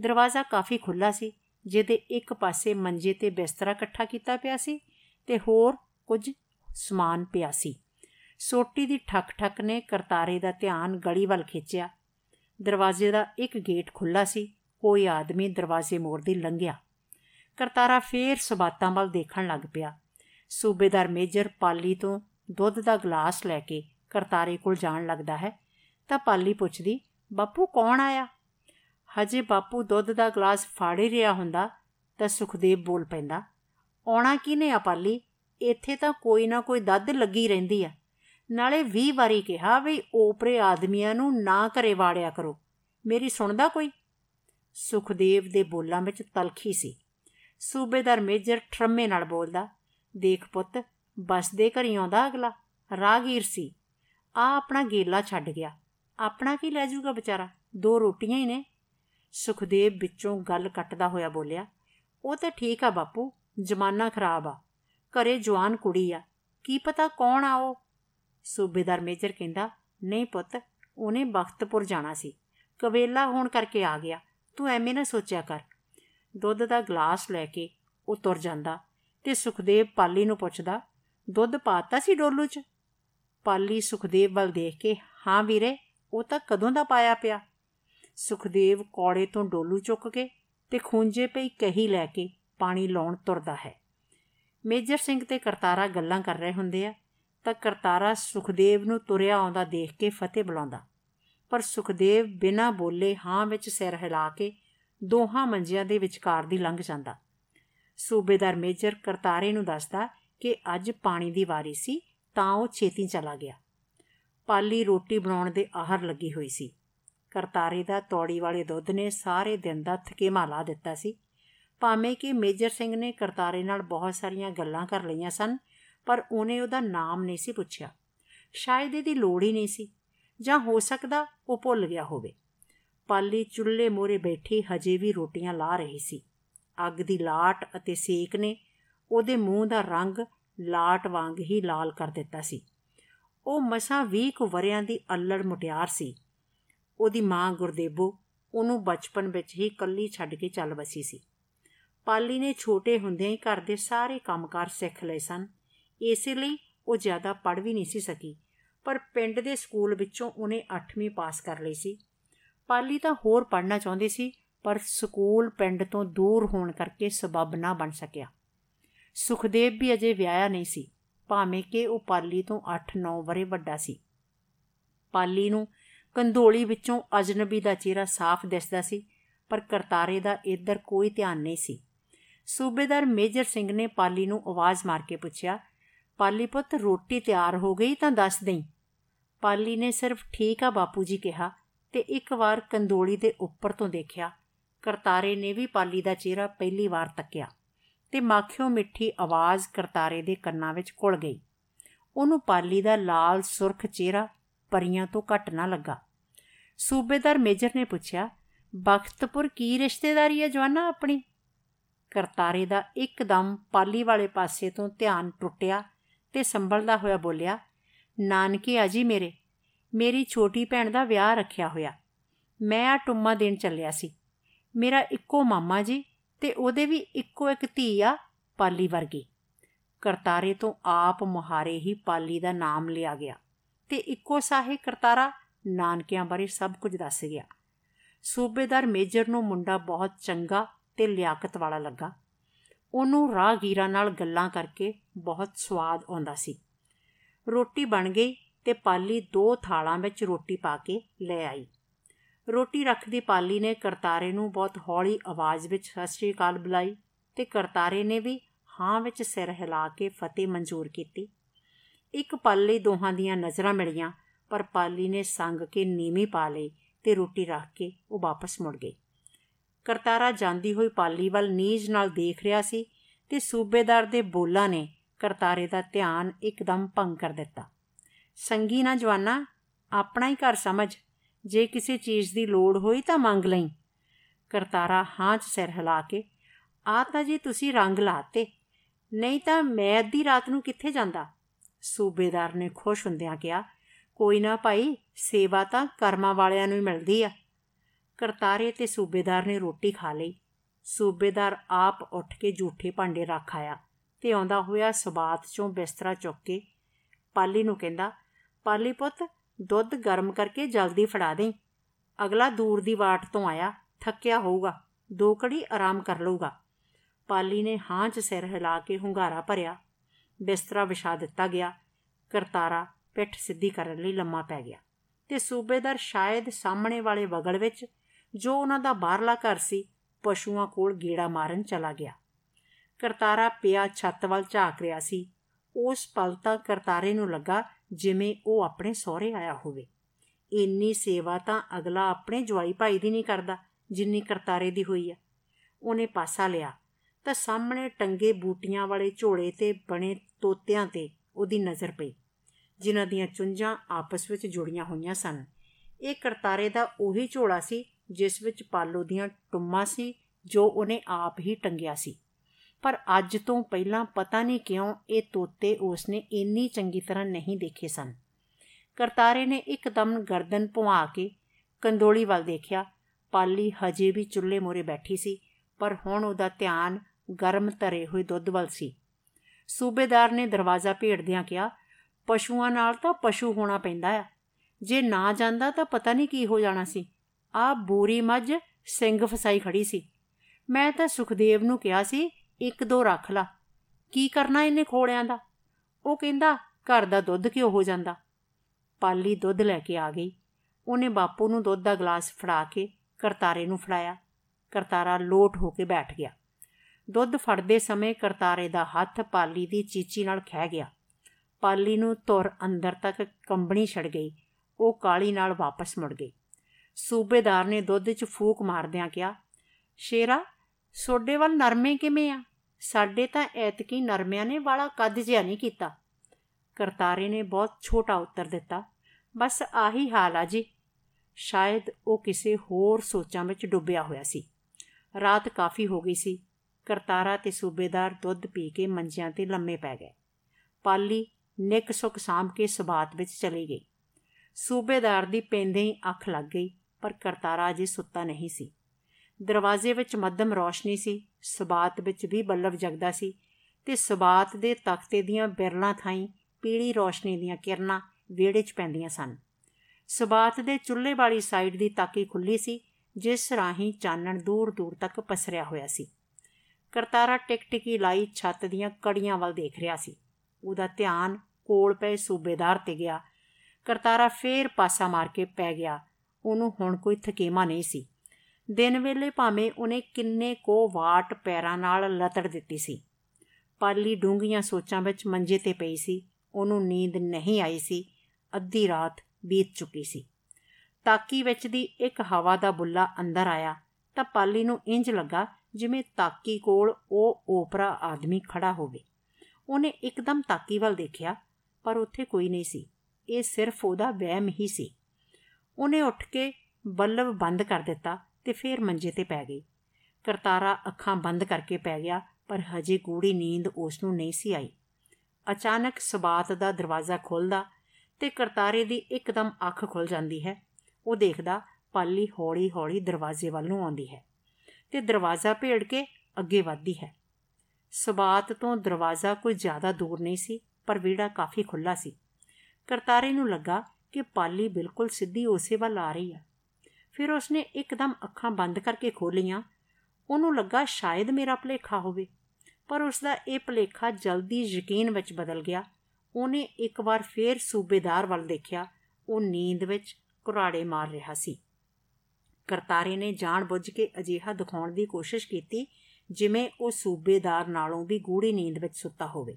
ਦਰਵਾਜ਼ਾ ਕਾਫੀ ਖੁੱਲਾ ਸੀ, ਜਿਹਦੇ ਇੱਕ ਪਾਸੇ ਮੰਜੇ ਤੇ ਬਿਸਤਰਾ ਇਕੱਠਾ ਕੀਤਾ ਪਿਆ ਸੀ ਤੇ ਹੋਰ ਕੁਝ ਸਮਾਨ ਪਿਆ ਸੀ। ਸੋਟੀ ਦੀ ਠਕ-ਠਕ ਨੇ ਕਰਤਾਰੇ ਦਾ ਧਿਆਨ ਗਲੀ ਵੱਲ ਖਿੱਚਿਆ। ਦਰਵਾਜ਼ੇ ਦਾ ਇੱਕ ਗੇਟ ਖੁੱਲਾ ਸੀ। ਕੋਈ ਆਦਮੀ ਦਰਵਾਜ਼ੇ ਮੋੜ ਦੀ ਲੰਘਿਆ। ਕਰਤਾਰਾ ਫੇਰ ਸਬਾਤਾਂ ਵੱਲ ਦੇਖਣ ਲੱਗ ਪਿਆ। ਸੂਬੇਦਾਰ ਮੇਜਰ ਪਾਲੀ ਤੋਂ ਦੁੱਧ ਦਾ ਗਲਾਸ ਲੈ ਕੇ ਕਰਤਾਰੇ ਕੋਲ ਜਾਣ ਲੱਗਦਾ ਹੈ। ਤਾਂ ਪਾਲੀ ਪੁੱਛਦੀ, ਬਾਪੂ, ਕੌਣ ਆਇਆ? ਹਜੇ ਬਾਪੂ ਦੁੱਧ ਦਾ ਗਲਾਸ ਫਾੜੇ ਰਿਹਾ ਹੁੰਦਾ, ਤਾਂ ਸੁਖਦੇਵ ਬੋਲ ਪੈਂਦਾ, ਆਉਣਾ ਕਿਨੇ ਆ ਪਾਲੀ? ਇੱਥੇ ਤਾਂ ਕੋਈ ਨਾ ਕੋਈ ਦੱਦ ਲੱਗੀ ਰਹਿੰਦੀ ਆ ਨਾਲੇ 20 ਵਾਰੀ ਕਿਹਾ ਵੀ ਓਪਰੇ ਆਦਮੀਆਂ ਨੂੰ ਨਾ ਘਰੇ ਵਾੜਿਆ ਕਰੋ। ਮੇਰੀ ਸੁਣਦਾ ਕੋਈ? ਸੁਖਦੇਵ ਦੇ ਬੋਲਾਂ ਵਿੱਚ ਤਲਖੀ ਸੀ। ਸੂਬੇਦਾਰ ਮੇਜਰ ਠਰਮੇ ਨਾਲ ਬੋਲਦਾ, ਦੇਖ ਪੁੱਤ, ਬਸ ਦੇ ਘਰੀ ਆਉਂਦਾ ਅਗਲਾ। ਰਾਗੀਰ ਸੀ। ਆ ਆਪਣਾ ਗੇਲਾ ਛੱਡ ਗਿਆ। ਆਪਣਾ ਕੀ ਲੈ ਜਾਊਗਾ ਵਿਚਾਰਾ? ਦੋ ਰੋਟੀਆਂ ਹੀ ਨੇ। ਸੁਖਦੇਵ ਵਿੱਚੋਂ ਗੱਲ ਕੱਟਦਾ ਹੋਇਆ ਬੋਲਿਆ, ਉਹ ਤਾਂ ਠੀਕ ਆ ਬਾਪੂ, ਜ਼ਮਾਨਾ ਖਰਾਬ ਆ। ਘਰੇ ਜਵਾਨ ਕੁੜੀ ਆ। ਕੀ ਪਤਾ ਕੌਣ ਆ ਉਹ? ਸੂਬੇਦਾਰ ਮੇਜਰ ਕਹਿੰਦਾ, ਨਹੀਂ ਪੁੱਤ, ਉਹਨੇ ਬਖਤਪੁਰ ਜਾਣਾ ਸੀ। ਕਵੇਲਾ ਹੋਣ ਕਰਕੇ ਆ ਗਿਆ। ਤੂੰ ਐਵੇਂ ਨਾ ਸੋਚਿਆ ਕਰ। ਦੁੱਧ ਦਾ ਗਲਾਸ ਲੈ ਕੇ ਉਹ ਤੁਰ ਜਾਂਦਾ ਤੇ ਸੁਖਦੇਵ ਪਾਲੀ ਨੂੰ ਪੁੱਛਦਾ, ਦੁੱਧ ਪਾਤਾ ਸੀ ਡੋਲੂ 'ਚ? ਪਾਲੀ ਸੁਖਦੇਵ ਵੱਲ ਦੇਖ ਕੇ, ਹਾਂ ਵੀਰੇ, ਉਹ ਤਾਂ ਕਦੋਂ ਦਾ ਪਾਇਆ ਪਿਆ? ਸੁਖਦੇਵ ਕੋੜੇ ਤੋਂ ਡੋਲੂ ਚੁੱਕ ਕੇ ਤੇ ਖੂੰਜੇ ਪਈ ਕਹੀ ਲੈ ਕੇ ਪਾਣੀ ਲਾਉਣ ਤੁਰਦਾ ਹੈ। ਮੇਜਰ ਸਿੰਘ ਤੇ ਕਰਤਾਰਾ ਗੱਲਾਂ ਕਰ ਰਹੇ ਹੁੰਦੇ ਆ। ਤਾਂ ਕਰਤਾਰਾ ਸੁਖਦੇਵ ਨੂੰ ਤੁਰਿਆ ਆਉਂਦਾ ਦੇਖ ਕੇ ਫਤਿਹ ਬੁਲਾਉਂਦਾ। ਪਰ ਸੁਖਦੇਵ ਬਿਨਾਂ ਬੋਲੇ ਹਾਂ ਵਿੱਚ ਸਿਰ ਹਿਲਾ ਕੇ ਦੋਹਾਂ ਮੰਜਿਆਂ ਦੇ ਵਿਚਕਾਰ ਦੀ ਲੰਘ ਜਾਂਦਾ। ਸੂਬੇਦਾਰ ਮੇਜਰ ਕਰਤਾਰੇ ਨੂੰ ਦੱਸਦਾ ਕਿ ਅੱਜ ਪਾਣੀ ਦੀ ਵਾਰੀ ਸੀ, ਤਾਂ ਉਹ ਛੇਤੀ ਚਲਾ ਗਿਆ। ਪਾਲੀ ਰੋਟੀ ਬਣਾਉਣ ਦੇ ਆਹਰ ਲੱਗੀ ਹੋਈ ਸੀ। ਕਰਤਾਰੇ ਦਾ ਤੌੜੀ ਵਾਲੇ ਦੁੱਧ ਨੇ ਸਾਰੇ ਦਿਨ ਦਾ ਥਕੇਮਾ ਲਾ ਦਿੱਤਾ ਸੀ। ਭਾਵੇਂ ਕਿ ਮੇਜਰ ਸਿੰਘ ਨੇ ਕਰਤਾਰੇ ਨਾਲ ਬਹੁਤ ਸਾਰੀਆਂ ਗੱਲਾਂ ਕਰ ਲਈਆਂ ਸਨ ਪਰ ਉਹਨੇ ਉਹਦਾ ਨਾਮ ਨਹੀਂ ਸੀ ਪੁੱਛਿਆ। ਸ਼ਾਇਦ ਇਹਦੀ ਲੋੜ ਹੀ ਨਹੀਂ ਸੀ, ਜਾਂ ਹੋ ਸਕਦਾ ਉਹ ਭੁੱਲ ਗਿਆ ਹੋਵੇ। ਪਾਲੀ ਚੁੱਲ੍ਹੇ ਮੋਰੇ ਬੈਠੀ ਹਜੇ ਵੀ ਰੋਟੀਆਂ ਲਾ ਰਹੀ ਸੀ। ਅੱਗ ਦੀ ਲਾਟ ਅਤੇ ਸੇਕ ਨੇ ਉਹਦੇ ਮੂੰਹ ਦਾ ਰੰਗ ਲਾਟ ਵਾਂਗ ਹੀ ਲਾਲ ਕਰ ਦਿੱਤਾ ਸੀ। ਉਹ ਮਸਾਂ 20 ਕੁ ਵਰਿਆਂ ਦੀ ਅਲੜ ਮੁਟਿਆਰ ਸੀ। ਉਹਦੀ ਮਾਂ ਗੁਰਦੇਵੋ ਉਹਨੂੰ ਬਚਪਨ ਵਿੱਚ ਹੀ ਕੱਲੀ ਛੱਡ ਕੇ ਚੱਲ ਵਸੀ ਸੀ। ਪਾਲੀ ਨੇ ਛੋਟੇ ਹੁੰਦਿਆਂ ਹੀ ਘਰ ਦੇ ਸਾਰੇ ਕੰਮਕਾਰ ਸਿੱਖ ਲਏ ਸਨ। ਇਸੇ ਲਈ ਉਹ ਜ਼ਿਆਦਾ ਪੜ੍ਹ ਵੀ ਨਹੀਂ ਸੀ ਸਕੀ। ਪਰ ਪਿੰਡ ਦੇ ਸਕੂਲ ਵਿੱਚੋਂ ਉਹਨੇ 8ਵੀਂ ਪਾਸ ਕਰ ਲਈ ਸੀ। ਪਾਲੀ ਤਾਂ ਹੋਰ ਪੜ੍ਹਨਾ ਚਾਹੁੰਦੀ ਸੀ, ਪਰ ਸਕੂਲ ਪਿੰਡ ਤੋਂ ਦੂਰ ਹੋਣ ਕਰਕੇ ਸਬਬ ਨਾ ਬਣ ਸਕਿਆ। ਸੁਖਦੇਵ ਵੀ ਅਜੇ ਵਿਆਹਿਆ ਨਹੀਂ ਸੀ, ਭਾਵੇਂ ਕਿ ਉਹ ਪਾਲੀ ਤੋਂ 8-9 ਵਰੇ ਵੱਡਾ ਸੀ। ਪਾਲੀ ਨੂੰ ਕੰਦੋਲੀ ਵਿੱਚੋਂ ਅਜਨਬੀ ਦਾ ਚਿਹਰਾ ਸਾਫ਼ ਦਿਸਦਾ ਸੀ, ਪਰ ਕਰਤਾਰੇ ਦਾ ਇੱਧਰ ਕੋਈ ਧਿਆਨ ਨਹੀਂ ਸੀ। ਸੂਬੇਦਾਰ ਮੇਜਰ ਸਿੰਘ ਨੇ ਪਾਲੀ ਨੂੰ ਆਵਾਜ਼ ਮਾਰ ਕੇ ਪੁੱਛਿਆ ਪਾਲੀ ਪੁੱਤ, ਰੋਟੀ ਤਿਆਰ ਹੋ ਗਈ ਤਾਂ ਦੱਸ ਦੇਈ। ਪਾਲੀ ਨੇ ਸਿਰਫ ਠੀਕ ਆ ਬਾਪੂ ਜੀ ਕਿਹਾ ਤੇ ਇੱਕ ਵਾਰ ਕੰਦੋਲੀ ਦੇ ਉੱਪਰ ਤੋਂ ਦੇਖਿਆ। ਕਰਤਾਰੇ ਨੇ ਵੀ ਪਾਲੀ ਦਾ ਚਿਹਰਾ ਪਹਿਲੀ ਵਾਰ ਤੱਕਿਆ ਤੇ ਮਾਖਿਓ ਮਿੱਠੀ ਆਵਾਜ਼ ਕਰਤਾਰੇ ਦੇ ਕੰਨਾਂ ਵਿੱਚ ਘੁਲ ਗਈ। ਉਹਨੂੰ ਪਾਲੀ ਦਾ ਲਾਲ ਸੁਰਖ ਚਿਹਰਾ ਪਰੀਆਂ ਤੋਂ ਘੱਟ ਨਾ ਲੱਗਾ। ਸੂਬੇਦਾਰ ਮੇਜਰ ਨੇ ਪੁੱਛਿਆ, ਬਖਤਪੁਰ ਕੀ ਰਿਸ਼ਤੇਦਾਰੀ ਹੈ ਜਵਾਨਾ ਆਪਣੀ? ਕਰਤਾਰੇ ਦਾ ਇੱਕਦਮ ਪਾਲੀ ਵਾਲੇ ਪਾਸੇ ਤੋਂ ਧਿਆਨ ਟੁੱਟਿਆ ਤੇ ਸੰਭਲਦਾ ਹੋਇਆ ਬੋਲਿਆ, ਨਾਨਕੇ ਆ ਜੀ ਮੇਰੇ, ਮੇਰੀ ਛੋਟੀ ਭੈਣ ਦਾ ਵਿਆਹ ਰੱਖਿਆ ਹੋਇਆ। ਮੈਂ ਆ ਟੁੰਮਾ ਦੇਣ ਚੱਲਿਆ ਸੀ। ਮੇਰਾ ਇੱਕੋ ਮਾਮਾ ਜੀ ਤੇ ਉਹਦੇ ਵੀ ਇੱਕੋ ਇੱਕ ਧੀ ਆ, ਪਾਲੀ ਵਰਗੀ। ਕਰਤਾਰੇ ਤੋਂ ਆਪ ਮੁਹਾਰੇ ਹੀ ਪਾਲੀ ਦਾ ਨਾਮ ਲਿਆ ਗਿਆ ਤੇ ਇੱਕੋ ਸਾਹੇ ਕਰਤਾਰਾ ਨਾਨਕਿਆਂ ਬਾਰੇ ਸਭ ਕੁਝ ਦੱਸ ਗਿਆ। ਸੂਬੇਦਾਰ ਮੇਜਰ ਨੂੰ ਮੁੰਡਾ ਬਹੁਤ ਚੰਗਾ ਤੇ ਲਿਆਕਤ ਵਾਲਾ ਲੱਗਾ। ਉਹਨੂੰ ਰਾਹਗੀਰਾਂ ਨਾਲ ਗੱਲਾਂ ਕਰਕੇ ਬਹੁਤ ਸਵਾਦ ਆਉਂਦਾ ਸੀ। ਰੋਟੀ ਬਣ ਗਈ ਤੇ ਪਾਲੀ ਦੋ ਥਾਲਾਂ ਵਿੱਚ ਰੋਟੀ ਪਾ ਕੇ ਲੈ ਆਈ। ਰੋਟੀ ਰੱਖਦੀ ਪਾਲੀ ਨੇ ਕਰਤਾਰੇ ਨੂੰ ਬਹੁਤ ਹੌਲੀ ਆਵਾਜ਼ ਵਿੱਚ ਸਤਿ ਸ਼੍ਰੀ ਅਕਾਲ ਬੁਲਾਈ ਤੇ ਕਰਤਾਰੇ ਨੇ ਵੀ ਹਾਂ ਵਿੱਚ ਸਿਰ ਹਿਲਾ ਕੇ ਫਤਿਹ ਮਨਜ਼ੂਰ ਕੀਤੀ। ਇੱਕ ਪਲ ਲਈ ਦੋਹਾਂ ਦੀਆਂ ਨਜ਼ਰਾਂ ਮਿਲੀਆਂ, ਪਰ ਪਾਲੀ ਨੇ ਸੰਗ ਕੇ ਨੀਵੀਂ ਪਾ ਲਈ ਤੇ ਰੋਟੀ ਰੱਖ ਕੇ ਉਹ ਵਾਪਸ ਮੁੜ ਗਈ। ਕਰਤਾਰਾ ਜਾਂਦੀ ਹੋਈ ਪਾਲੀ ਵੱਲ ਨੀਜ ਨਾਲ ਦੇਖ ਰਿਹਾ ਸੀ ਤੇ ਸੂਬੇਦਾਰ ਦੇ ਬੋਲਾਂ ਨੇ ਕਰਤਾਰੇ ਦਾ ਧਿਆਨ ਇੱਕਦਮ ਭੰਗ ਕਰ ਦਿੱਤਾ। ਸੰਗੀ ਨਾ ਜਵਾਨਾ, ਆਪਣਾ ਹੀ ਘਰ ਸਮਝ। ਜੇ ਕਿਸੇ ਚੀਜ਼ ਦੀ ਲੋੜ ਹੋਈ ਤਾਂ ਮੰਗ ਲਈ। ਕਰਤਾਰਾ ਹਾਂ 'ਚ ਸਿਰ ਹਿਲਾ ਕੇ ਆ ਤਾਂ ਜੀ ਤੁਸੀਂ ਰੰਗ ਲਾਤੇ। ਨਹੀਂ ਤਾਂ ਮੈਂ ਅੱਧੀ ਰਾਤ ਨੂੰ ਕਿੱਥੇ ਜਾਂਦਾ? ਸੂਬੇਦਾਰ ਨੇ ਖੁਸ਼ ਹੁੰਦਿਆਂ ਕਿਹਾ, ਕੋਈ ਨਾ ਭਾਈ, ਸੇਵਾ ਤਾਂ ਕਰਮਾਂ ਵਾਲਿਆਂ ਨੂੰ ਹੀ ਮਿਲਦੀ ਆ। ਕਰਤਾਰੇ ਤੇ ਸੂਬੇਦਾਰ ਨੇ ਰੋਟੀ ਖਾ ਲਈ। ਸੂਬੇਦਾਰ ਆਪ ਉੱਠ ਕੇ ਝੂਠੇ ਭਾਂਡੇ ਰੱਖ ਆਇਆ ਤੇ ਆਉਂਦਾ ਹੋਇਆ ਸਬਾਤ ਚੋਂ ਬਿਸਤਰਾ ਚੁੱਕ ਕੇ ਪਾਲੀ ਨੂੰ ਕਹਿੰਦਾ, ਪਾਲੀ ਪੁੱਤ, ਦੁੱਧ ਗਰਮ ਕਰਕੇ ਜਲਦੀ ਫੜਾ ਦੇ ਅਗਲਾ ਦੂਰ ਦੀ ਬਾਟ ਤੋਂ ਆਇਆ, ਥੱਕਿਆ ਹੋਊਗਾ, ਦੋ ਕੜੀ ਆਰਾਮ ਕਰ ਲਊਗਾ। ਪਾਲੀ ਨੇ ਹਾਂ 'ਚ ਸਿਰ ਹਿਲਾ ਕੇ ਹੁੰਗਾਰਾ ਭਰਿਆ, ਬਿਸਤਰਾ ਵਿਛਾ ਦਿੱਤਾ ਗਿਆ, ਕਰਤਾਰਾ ਪਿੱਠ ਸਿੱਧੀ ਕਰਨ ਲਈ ਲੰਮਾ ਪੈ ਗਿਆ ਤੇ ਸੂਬੇਦਾਰ ਸ਼ਾਇਦ ਸਾਹਮਣੇ ਵਾਲੇ ਵਗਲ ਵਿੱਚ ਜੋ ਉਹਨਾਂ ਦਾ ਬਾਹਰਲਾ ਘਰ ਸੀ, ਪਸ਼ੂਆਂ ਕੋਲ ਗੇੜਾ ਮਾਰਨ ਚਲਾ ਗਿਆ। ਕਰਤਾਰਾ ਪਿਆ ਛੱਤ ਵੱਲ ਝਾਕ ਰਿਹਾ ਸੀ। ਉਸ ਪਲ ਤਾਂ ਕਰਤਾਰੇ ਨੂੰ ਲੱਗਾ ਜਿਵੇਂ ਉਹ ਆਪਣੇ ਸਹੁਰੇ ਆਇਆ ਹੋਵੇ। ਇੰਨੀ ਸੇਵਾ ਤਾਂ ਅਗਲਾ ਆਪਣੇ ਜਵਾਈ ਭਾਈ ਦੀ ਨਹੀਂ ਕਰਦਾ, ਜਿੰਨੀ ਕਰਤਾਰੇ ਦੀ ਹੋਈ ਆ। ਉਹਨੇ ਪਾਸਾ ਲਿਆ। ਤਾਂ ਸਾਹਮਣੇ ਟੰਗੇ ਬੂਟੀਆਂ ਵਾਲੇ ਝੋਲੇ ਤੇ ਬਣੇ ਤੋਤਿਆਂ ਤੇ ਉਹਦੀ ਨਜ਼ਰ ਪਈ, ਜਿਨ੍ਹਾਂ ਦੀਆਂ ਚੁੰਝਾਂ ਆਪਸ ਵਿੱਚ ਜੁੜੀਆਂ ਹੋਈਆਂ ਸਨ। ਇਹ ਕਰਤਾਰੇ ਦਾ ਉਹੀ ਝੋਲਾ ਸੀ ਜਿਸ ਵਿੱਚ ਪਾਲੋ ਦੀਆਂ ਟੁੰਮਾਂ ਸੀ, ਜੋ ਉਹਨੇ ਆਪ ਹੀ ਟੰਗਿਆ ਸੀ। ਪਰ ਅੱਜ ਤੋਂ ਪਹਿਲਾਂ ਪਤਾ ਨਹੀਂ ਕਿਉਂ ਇਹ ਤੋਤੇ ਉਸਨੇ ਇੰਨੀ ਚੰਗੀ ਤਰ੍ਹਾਂ ਨਹੀਂ ਦੇਖੇ ਸਨ। ਕਰਤਾਰੇ ਨੇ ਇੱਕਦਮ ਗਰਦਨ ਪੁਆ ਕੇ ਕੰਦੋਲੀ ਵੱਲ ਦੇਖਿਆ। ਪਾਲੀ ਹਜੇ ਵੀ ਚੁੱਲ੍ਹੇ ਮੋਰੇ ਬੈਠੀ ਸੀ, ਪਰ ਹੁਣ ਉਹਦਾ ਧਿਆਨ ਗਰਮ ਧਰੇ ਹੋਏ ਦੁੱਧ ਵੱਲ ਸੀ। ਸੂਬੇਦਾਰ ਨੇ ਦਰਵਾਜ਼ਾ ਭੇੜਦਿਆਂ ਕਿਹਾ, ਪਸ਼ੂਆਂ ਨਾਲ ਤਾਂ ਪਸ਼ੂ ਹੋਣਾ ਪੈਂਦਾ ਆ। ਜੇ ਨਾ ਜਾਂਦਾ ਤਾਂ ਪਤਾ ਨਹੀਂ ਕੀ ਹੋ ਜਾਣਾ ਸੀ। ਆ ਬੂਰੀ ਮੱਝ ਸਿੰਘ ਫਸਾਈ ਖੜੀ ਸੀ। ਮੈਂ ਤਾਂ ਸੁਖਦੇਵ ਨੂੰ ਕਿਹਾ ਸੀ, ਇੱਕ ਦੋ ਰੱਖ ਲਾ। ਕੀ ਕਰਨਾ ਇਹਨੇ ਖੋੜਿਆਂ ਦਾ? ਉਹ ਕਹਿੰਦਾ, ਘਰ ਦਾ ਦੁੱਧ ਕਿਉਂ ਹੋ ਜਾਂਦਾ। ਪਾਲੀ ਦੁੱਧ ਲੈ ਕੇ ਆ ਗਈ। ਉਹਨੇ ਬਾਪੂ ਨੂੰ ਦੁੱਧ ਦਾ ਗਲਾਸ ਫੜਾ ਕੇ ਕਰਤਾਰੇ ਨੂੰ ਫੜਾਇਆ। ਕਰਤਾਰਾ ਲੋਟ ਹੋ ਕੇ ਬੈਠ ਗਿਆ। ਦੁੱਧ ਫੜਦੇ ਸਮੇਂ ਕਰਤਾਰੇ ਦਾ ਹੱਥ ਪਾਲੀ ਦੀ ਚੀਚੀ ਨਾਲ ਖਹਿ ਗਿਆ। ਪਾਲੀ ਨੂੰ ਤੁਰ ਅੰਦਰ ਤੱਕ ਕੰਬਣੀ ਛੜ ਗਈ। ਉਹ ਕਾਲੀ ਨਾਲ ਵਾਪਸ ਮੁੜ ਗਈ। ਸੂਬੇਦਾਰ ਨੇ ਦੁੱਧ 'ਚ ਫੂਕ ਮਾਰਦਿਆਂ ਕਿਹਾ, ਸ਼ੇਰਾ, ਸੋਡੇ ਵੱਲ ਨਰਮੇ ਕਿਵੇਂ ਆ? ਸਾਡੇ ਤਾਂ ਐਤਕੀ ਨਰਮਿਆਂ ਨੇ ਵਾਲਾ ਕੱਦ ਜਿਆ ਨਹੀਂ ਕੀਤਾ। ਕਰਤਾਰੇ ਨੇ ਬਹੁਤ ਛੋਟਾ ਉੱਤਰ ਦਿੱਤਾ, ਬਸ ਆਹੀ ਹਾਲ ਆ ਜੀ। ਸ਼ਾਇਦ ਉਹ ਕਿਸੇ ਹੋਰ ਸੋਚਾਂ ਵਿੱਚ ਡੁੱਬਿਆ ਹੋਇਆ ਸੀ। ਰਾਤ ਕਾਫੀ ਹੋ ਗਈ ਸੀ। ਕਰਤਾਰਾ ਤੇ ਸੂਬੇਦਾਰ ਦੁੱਧ ਪੀ ਕੇ ਮੰਜਿਆਂ ਤੇ ਲੰਮੇ ਪੈ ਗਏ। ਪਾਲੀ ਨਿੱਕ ਸੁੱਕ ਸਾਂਭ ਕੇ ਸਬਾਤ ਵਿੱਚ ਚਲੀ ਗਈ ਸੂਬੇਦਾਰ ਦੀ ਪੈਂਦੇ ਹੀ ਅੱਖ ਲੱਗ ਗਈ। ਪਰ ਕਰਤਾਰਾ ਅਜੇ ਸੁੱਤਾ ਨਹੀਂ ਸੀ। ਦਰਵਾਜ਼ੇ ਵਿੱਚ ਮੱਧਮ ਰੋਸ਼ਨੀ ਸੀ, ਸਬਾਤ ਵਿੱਚ ਵੀ ਬੱਲਬ ਜਗਦਾ ਸੀ ਤੇ ਸਬਾਤ ਦੇ ਤਖਤੇ ਦੀਆਂ ਬਿਰਲਾਂ ਥਾਈ ਪੀਲੀ ਰੋਸ਼ਨੀ ਦੀਆਂ ਕਿਰਨਾਂ ਵਿਹੜੇ 'ਚ ਪੈਂਦੀਆਂ ਸਨ। ਸਬਾਤ ਦੇ ਚੁੱਲ੍ਹੇ ਵਾਲੀ ਸਾਈਡ ਦੀ ਤਾਕੀ ਖੁੱਲੀ ਸੀ, ਜਿਸ ਰਾਹੀਂ ਚਾਨਣ ਦੂਰ ਦੂਰ ਤੱਕ ਪਸਰਿਆ ਹੋਇਆ ਸੀ। ਕਰਤਾਰਾ ਟਿਕ-ਟਿਕੀ ਲਾਈ ਛੱਤ ਦੀਆਂ ਕੜੀਆਂ ਵੱਲ ਦੇਖ ਰਿਹਾ ਸੀ। ਉਹਦਾ ਧਿਆਨ ਕੋਲ ਪਏ ਸੂਬੇਦਾਰ ਤੇ ਗਿਆ। ਕਰਤਾਰਾ ਫੇਰ ਪਾਸਾ ਮਾਰ ਕੇ ਪੈ ਗਿਆ ਉਹਨੂੰ ਹੁਣ ਕੋਈ ਥਕੇਮਾ ਨਹੀਂ ਸੀ। ਦਿਨ ਵੇਲੇ ਭਾਵੇਂ ਉਹਨੇ ਕਿੰਨੇ ਕੋ ਵਾਟ ਪੈਰਾਂ ਨਾਲ ਲਤੜ ਦਿੱਤੀ ਸੀ। ਪਾਲੀ ਡੂੰਘੀਆਂ ਸੋਚਾਂ ਵਿੱਚ ਮੰਜੇ ਤੇ ਪਈ ਸੀ। ਉਹਨੂੰ ਨੀਂਦ ਨਹੀਂ ਆਈ ਸੀ। ਅੱਧੀ ਰਾਤ ਬੀਤ ਚੁੱਕੀ ਸੀ। ਤਾਕੀ ਵਿੱਚ ਦੀ ਇੱਕ ਹਵਾ ਦਾ ਬੁੱਲਾ ਅੰਦਰ ਆਇਆ ਤਾਂ ਪਾਲੀ ਨੂੰ ਇੰਜ ਲੱਗਾ ਜਿਵੇਂ ਤਾਕੀ ਕੋਲ ਉਹ ਓਪਰਾ ਆਦਮੀ ਖੜਾ ਹੋਵੇ। ਉਹਨੇ ਇੱਕਦਮ ਤਾਕੀ ਵੱਲ ਦੇਖਿਆ ਪਰ ਉੱਥੇ ਕੋਈ ਨਹੀਂ ਸੀ। ਇਹ ਸਿਰਫ ਉਹਦਾ ਵਹਿਮ ਹੀ ਸੀ। ਉਹਨੇ ਉੱਠ ਕੇ ਬੱਲਬ ਬੰਦ ਕਰ ਦਿੱਤਾ ਤੇ ਫਿਰ ਮੰਜੇ ਤੇ ਪੈ ਗਈ। ਕਰਤਾਰਾ ਅੱਖਾਂ ਬੰਦ ਕਰਕੇ ਪੈ ਗਿਆ, ਪਰ ਹਜੇ ਗੂੜੀ ਨੀਂਦ ਉਸ ਨੂੰ ਨਹੀਂ ਸੀ ਆਈ। ਅਚਾਨਕ ਸਬਾਤ ਦਾ ਦਰਵਾਜ਼ਾ ਖੁੱਲਦਾ ਤੇ ਕਰਤਾਰੇ ਦੀ ਇੱਕਦਮ ਅੱਖ ਖੁੱਲ ਜਾਂਦੀ ਹੈ। ਉਹ ਦੇਖਦਾ ਪਾਲੀ ਹੌਲੀ-ਹੌਲੀ ਦਰਵਾਜ਼ੇ ਵੱਲ ਨੂੰ ਆਉਂਦੀ ਹੈ ਤੇ ਦਰਵਾਜ਼ਾ ਭੇੜ ਕੇ ਅੱਗੇ ਵਧਦੀ ਹੈ। ਸਬਾਤ ਤੋਂ ਦਰਵਾਜ਼ਾ ਕੋਈ ਜ਼ਿਆਦਾ ਦੂਰ ਨਹੀਂ ਸੀ, ਪਰ ਵਿਹੜਾ ਕਾਫੀ ਖੁੱਲਾ ਸੀ। ਕਰਤਾਰੇ ਨੂੰ ਲੱਗਾ ਕਿ ਪਾਲੀ ਬਿਲਕੁਲ ਸਿੱਧੀ ਉਸੇ ਵੱਲ ਆ ਰਹੀ ਹੈ ਫਿਰ ਉਸਨੇ ਇੱਕਦਮ ਅੱਖਾਂ ਬੰਦ ਕਰਕੇ ਖੋਲੀਆਂ ਉਹਨੂੰ ਲੱਗਾ ਸ਼ਾਇਦ ਮੇਰਾ ਭਲੇਖਾ ਹੋਵੇ। ਪਰ ਉਸ ਦਾ ਇਹ ਭਲੇਖਾ ਜਲਦੀ ਯਕੀਨ ਵਿੱਚ ਬਦਲ ਗਿਆ। ਉਹਨੇ ਇੱਕ ਵਾਰ ਫੇਰ ਸੂਬੇਦਾਰ ਵੱਲ ਦੇਖਿਆ। ਉਹ ਨੀਂਦ ਵਿੱਚ ਕੁਰਾੜੇ ਮਾਰ ਰਿਹਾ ਸੀ। ਕਰਤਾਰੇ ਨੇ ਜਾਣ ਬੁੱਝ ਕੇ ਅਜੀਹਾ ਦਿਖਾਉਣ ਦੀ ਕੋਸ਼ਿਸ਼ ਕੀਤੀ ਜਿਵੇਂ ਉਹ ਸੂਬੇਦਾਰ ਨਾਲੋਂ ਵੀ ਗੂੜੀ ਨੀਂਦ ਵਿੱਚ ਸੁੱਤਾ ਹੋਵੇ।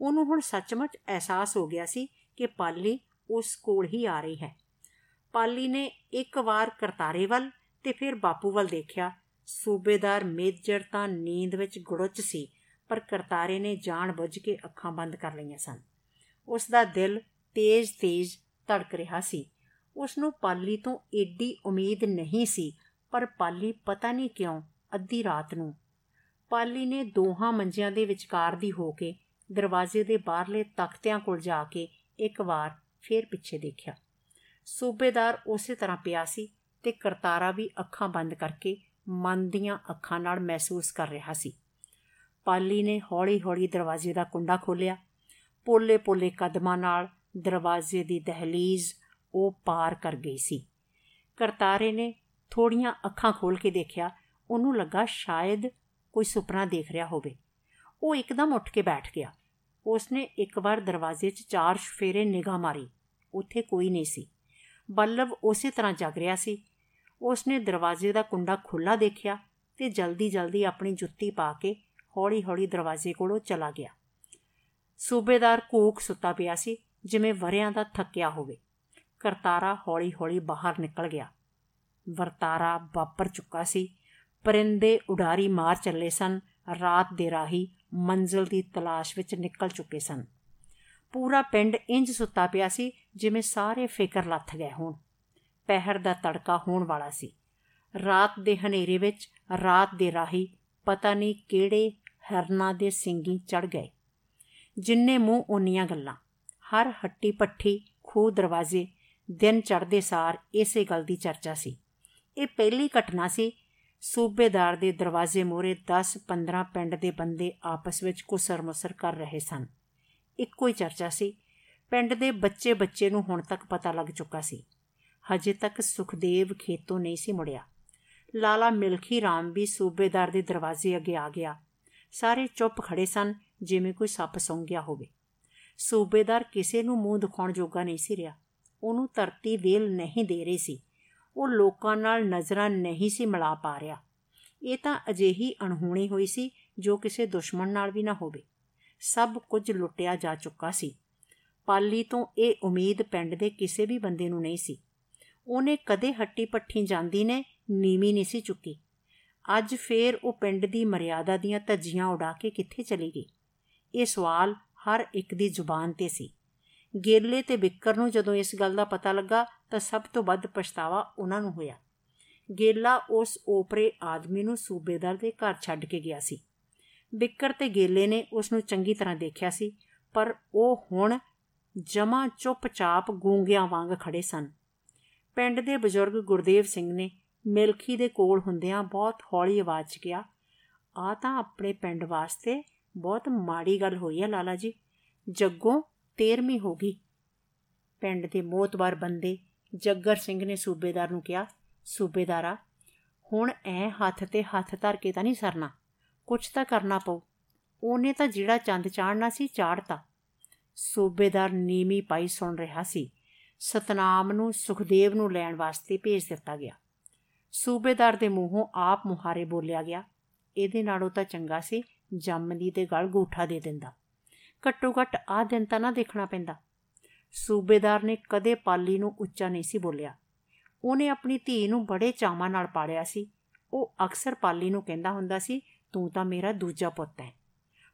ਉਹਨੂੰ ਹੁਣ ਸੱਚਮੁੱਚ ਅਹਿਸਾਸ ਹੋ ਗਿਆ ਸੀ ਕਿ ਪਾਲੀ ਉਸ ਕੋਲ ਹੀ ਆ ਰਹੀ ਹੈ। ਪਾਲੀ ਨੇ ਇੱਕ ਵਾਰ ਕਰਤਾਰੇ ਵੱਲ ਤੇ ਫਿਰ ਬਾਪੂ ਵੱਲ ਦੇਖਿਆ। ਸੂਬੇਦਾਰ ਮੇਜਰ ਤਾਂ ਨੀਂਦ ਵਿੱਚ ਗੁੜਚ ਸੀ, ਪਰ ਕਰਤਾਰੇ ਨੇ ਜਾਣ ਬੁੱਝ ਕੇ ਅੱਖਾਂ ਬੰਦ ਕਰ ਲਈਆਂ ਸਨ। ਉਸ ਦਾ ਦਿਲ ਤੇਜ਼-ਤੇਜ਼ ਧੜਕ ਰਿਹਾ ਸੀ। ਉਸ ਨੂੰ ਪਾਲੀ ਤੋਂ ਏਡੀ ਉਮੀਦ ਨਹੀਂ ਸੀ, ਪਰ ਪਾਲੀ ਪਤਾ ਨਹੀਂ ਕਿਉਂ ਅੱਧੀ ਰਾਤ ਨੂੰ। ਪਾਲੀ ਨੇ ਦੋਹਾਂ ਮੰਜਿਆਂ ਦੇ ਵਿਚਕਾਰ ਦੀ ਹੋ ਕੇ ਦਰਵਾਜ਼ੇ ਦੇ ਬਾਹਰਲੇ ਤਖਤਿਆਂ ਕੋਲ ਜਾ ਕੇ ਇੱਕ ਵਾਰ ਫੇਰ ਪਿੱਛੇ ਦੇਖਿਆ। ਸੂਬੇਦਾਰ ਉਸੇ ਤਰ੍ਹਾਂ ਪਿਆ ਸੀ ਤੇ ਕਰਤਾਰਾ ਵੀ ਅੱਖਾਂ ਬੰਦ ਕਰਕੇ ਮਨ ਦੀਆਂ ਅੱਖਾਂ ਨਾਲ ਮਹਿਸੂਸ ਕਰ ਰਿਹਾ ਸੀ। ਪਾਲੀ ਨੇ ਹੌਲੀ-ਹੌਲੀ ਦਰਵਾਜ਼ੇ ਦਾ ਕੁੰਡਾ ਖੋਲ੍ਹਿਆ। ਪੋਲੇ-ਪੋਲੇ ਕਦਮਾਂ ਨਾਲ ਦਰਵਾਜ਼ੇ ਦੀ ਦਹਲੀਜ਼ ਉਹ ਪਾਰ ਕਰ ਗਈ ਸੀ। ਕਰਤਾਰੇ ਨੇ ਥੋੜੀਆਂ ਅੱਖਾਂ ਖੋਲ ਕੇ ਦੇਖਿਆ, ਉਹਨੂੰ ਲੱਗਾ ਸ਼ਾਇਦ ਕੋਈ ਸੁਪਨਾ ਦੇਖ ਰਿਹਾ ਹੋਵੇ। ਉਹ ਇੱਕਦਮ ਉੱਠ ਕੇ ਬੈਠ ਗਿਆ। ਉਸਨੇ ਇੱਕ ਵਾਰ ਦਰਵਾਜ਼ੇ 'ਚ ਚਾਰ ਸ਼ਫੇਰੇ ਨਿਗਾਹ ਮਾਰੀ। ਉੱਥੇ ਕੋਈ ਨਹੀਂ ਸੀ। ਬੱਲਬ ਉਸੇ ਤਰ੍ਹਾਂ ਜਗ ਰਿਹਾ ਸੀ। ਉਸਨੇ ਦਰਵਾਜ਼ੇ ਦਾ ਕੁੰਡਾ ਖੁੱਲਾ ਦੇਖਿਆ ਤੇ ਜਲਦੀ-ਜਲਦੀ ਆਪਣੀ ਜੁੱਤੀ ਪਾ ਕੇ ਹੌਲੀ-ਹੌਲੀ ਦਰਵਾਜ਼ੇ ਕੋਲੋਂ ਚਲਾ ਗਿਆ। ਸੂਬੇਦਾਰ ਕੂਕ ਸੁੱਤਾ ਪਿਆ ਸੀ, ਜਿਵੇਂ ਵਰਿਆਂ ਦਾ ਥੱਕਿਆ ਹੋਵੇ। ਕਰਤਾਰਾ ਹੌਲੀ-ਹੌਲੀ ਬਾਹਰ ਨਿਕਲ ਗਿਆ। ਵਰਤਾਰਾ ਵਾਪਰ ਚੁੱਕਾ ਸੀ। ਪਰਿੰਦੇ ਉਡਾਰੀ ਮਾਰ ਚੱਲੇ ਸਨ। ਰਾਤ ਦੇ ਰਾਹੀ ਮੰਜ਼ਲ ਦੀ ਤਲਾਸ਼ ਵਿੱਚ ਨਿਕਲ ਚੁੱਕੇ ਸਨ। ਪੂਰਾ ਪਿੰਡ ਇੰਜ ਸੁੱਤਾ ਪਿਆ ਸੀ ਜਿਵੇਂ ਸਾਰੇ ਫਿਕਰ ਲੱਥ ਗਏ ਹੋਣ। ਪਹਿਰ ਦਾ ਤੜਕਾ ਹੋਣ ਵਾਲਾ ਸੀ। ਰਾਤ ਦੇ ਹਨੇਰੇ ਵਿੱਚ, ਰਾਤ ਦੇ ਰਾਹੀ ਪਤਾ ਨਹੀਂ ਕਿਹੜੇ ਹਰਨਾ ਦੇ ਸਿੰਗੀ ਚੜ ਗਏ। ਜਿੰਨੇ ਮੂੰਹ ਉਨੀਆਂ ਗੱਲਾਂ। ਹਰ ਹੱਟੀ ਪੱਠੀ ਖੂਹ ਦਰਵਾਜ਼ੇ, ਦਿਨ ਚੜ੍ਹਦੇ ਸਾਰ ਇਸੇ ਗੱਲ ਦੀ ਚਰਚਾ ਸੀ। ਇਹ ਪਹਿਲੀ ਘਟਨਾ ਸੀ ਸੂਬੇਦਾਰ ਦੇ ਦਰਵਾਜ਼ੇ ਮੋਰੇ 10-15 ਪਿੰਡ ਦੇ ਬੰਦੇ ਆਪਸ ਵਿੱਚ ਕੁਸਰ-ਮੁਸਰ ਕਰ ਰਹੇ ਸਨ। ਇੱਕੋ ਹੀ ਚਰਚਾ ਸੀ। ਪਿੰਡ ਦੇ ਬੱਚੇ-ਬੱਚੇ ਨੂੰ ਹੁਣ ਤੱਕ ਪਤਾ ਲੱਗ ਚੁੱਕਾ ਸੀ। ਹਜੇ ਤੱਕ ਸੁਖਦੇਵ ਖੇਤੋਂ ਨਹੀਂ ਸੀ ਮੁੜਿਆ। ਲਾਲਾ ਮਿਲਖੀ ਰਾਮ ਵੀ ਸੂਬੇਦਾਰ ਦੇ ਦਰਵਾਜ਼ੇ ਅੱਗੇ ਆ ਗਿਆ। ਸਾਰੇ ਚੁੱਪ ਖੜੇ ਸਨ, ਜਿਵੇਂ ਕੋਈ ਸੱਪ ਸੌਂ ਗਿਆ ਹੋਵੇ। ਸੂਬੇਦਾਰ ਕਿਸੇ ਨੂੰ ਮੂੰਹ ਦਿਖਾਉਣ ਜੋਗਾ ਨਹੀਂ ਸੀ ਰਿਹਾ। ਉਹਨੂੰ ਧਰਤੀ ਵੇਲ ਨਹੀਂ ਦੇ ਰਹੀ ਸੀ। ਉਹ ਲੋਕਾਂ ਨਾਲ ਨਜ਼ਰਾਂ ਨਹੀਂ ਸੀ ਮਿਲਾ ਪਾ ਰਿਹਾ। ਇਹ ਤਾਂ ਅਜਿਹੀ ਅਣਹੋਣੀ ਹੋਈ ਸੀ ਜੋ ਕਿਸੇ ਦੁਸ਼ਮਣ ਨਾਲ ਵੀ ਨਾ ਹੋਵੇ। ਸਭ ਕੁਝ ਲੁੱਟਿਆ ਜਾ ਚੁੱਕਾ ਸੀ। ਪਾਲੀ ਤੋਂ ਇਹ ਉਮੀਦ ਪਿੰਡ ਦੇ ਕਿਸੇ ਵੀ ਬੰਦੇ ਨੂੰ ਨਹੀਂ ਸੀ। ਉਹਨੇ ਕਦੇ ਹੱਟੀ ਪੱਠੀ ਜਾਂਦੀ ਨੇ ਨੀਵੀਂ ਨਹੀਂ ਸੀ ਚੁੱਕੀ। ਅੱਜ ਫੇਰ ਉਹ ਪਿੰਡ ਦੀ ਮਰਿਆਦਾ ਦੀਆਂ ਧੱਜੀਆਂ ਉਡਾ ਕੇ ਕਿੱਥੇ ਚਲੀ ਗਈ? ਇਹ ਸਵਾਲ ਹਰ ਇੱਕ ਦੀ ਜ਼ੁਬਾਨ ਤੇ ਸੀ। ਗੇਲੇ ਤੇ ਬਿੱਕਰ ਨੂੰ ਜਦੋਂ ਇਸ ਗੱਲ ਦਾ ਪਤਾ ਲੱਗਾ ਤਾਂ ਸਭ ਤੋਂ ਵੱਧ ਪਛਤਾਵਾ ਉਹਨਾਂ ਨੂੰ ਹੋਇਆ। ਗੇਲਾ ਉਸ ਓਪਰੇ ਆਦਮੀ ਨੂੰ ਸੂਬੇਦਾਰ ਦੇ ਘਰ ਛੱਡ ਕੇ ਗਿਆ ਸੀ। ਬਿੱਕਰ ਤੇ ਗੇਲੇ ਨੇ ਉਸ ਨੂੰ ਚੰਗੀ ਤਰ੍ਹਾਂ ਦੇਖਿਆ ਸੀ, ਪਰ ਉਹ ਹੁਣ ਜਮਾ ਚੁੱਪਚਾਪ ਗੂੰਗਿਆਂ ਵਾਂਗ ਖੜੇ ਸਨ। ਪਿੰਡ ਦੇ ਬਜ਼ੁਰਗ ਗੁਰਦੇਵ ਸਿੰਘ ਨੇ ਮਿਲਖੀ ਦੇ ਕੋਲ ਹੁੰਦਿਆਂ ਬਹੁਤ ਹੌਲੀ ਆਵਾਜ਼ 'ਚ ਕਿਹਾ, ਆ ਤਾਂ ਆਪਣੇ ਪਿੰਡ ਵਾਸਤੇ ਬਹੁਤ ਮਾੜੀ ਗੱਲ ਹੋਈ ਹੈ ਲਾਲਾ ਜੀ। ਜੱਗੋਂ 13ਵੀਂ ਹੋ ਗਈ। ਪਿੰਡ ਦੇ ਮੋਤਬਾਰ ਬੰਦੇ ਜੱਗਰ ਸਿੰਘ ਨੇ ਸੂਬੇਦਾਰ ਨੂੰ ਕਿਹਾ, ਸੂਬੇਦਾਰਾ, ਹੁਣ ਐ ਹੱਥ ਤੇ ਹੱਥ ਧਰ ਕੇ ਤਾਂ ਨਹੀਂ ਸਰਨਾ। ਕੁਝ ਤਾਂ ਕਰਨਾ ਪਊ। ਉਹਨੇ ਤਾਂ ਜਿਹੜਾ ਚੰਦ ਚਾੜਨਾ ਸੀ, ਚਾੜਤਾ। ਸੂਬੇਦਾਰ ਨੀਮੀ ਪਾਈ ਸੁਣ ਰਿਹਾ ਸੀ। ਸਤਨਾਮ ਨੂੰ, ਸੁਖਦੇਵ ਨੂੰ ਲੈਣ ਵਾਸਤੇ ਭੇਜ ਦਿੱਤਾ ਗਿਆ। ਸੂਬੇਦਾਰ ਦੇ ਮੂੰਹੋਂ ਆਪ ਮੁਹਾਰੇ ਬੋਲਿਆ ਗਿਆ। ਇਹਦੇ ਨਾਲੋਂ ਤਾਂ ਚੰਗਾ ਸੀ ਜੰਮਦੀ ਤੇ ਗਲ ਗੂਠਾ ਦੇ ਦਿੰਦਾ। ਘੱਟੋ ਘੱਟ ਆ ਦਿਨ ਤਾਂ ਨਾ ਦੇਖਣਾ ਪੈਂਦਾ। ਸੂਬੇਦਾਰ ਨੇ ਕਦੇ ਪਾਲੀ ਨੂੰ ਉੱਚਾ ਨਹੀਂ ਸੀ ਬੋਲਿਆ। ਉਹਨੇ ਆਪਣੀ ਧੀ ਨੂੰ ਬੜੇ ਚਾਵਾਂ ਨਾਲ ਪਾਲਿਆ ਸੀ। ਉਹ ਅਕਸਰ ਪਾਲੀ ਨੂੰ ਕਹਿੰਦਾ ਹੁੰਦਾ ਸੀ, ਤੂੰ ਤਾਂ ਮੇਰਾ ਦੂਜਾ ਪੁੱਤ ਹੈ।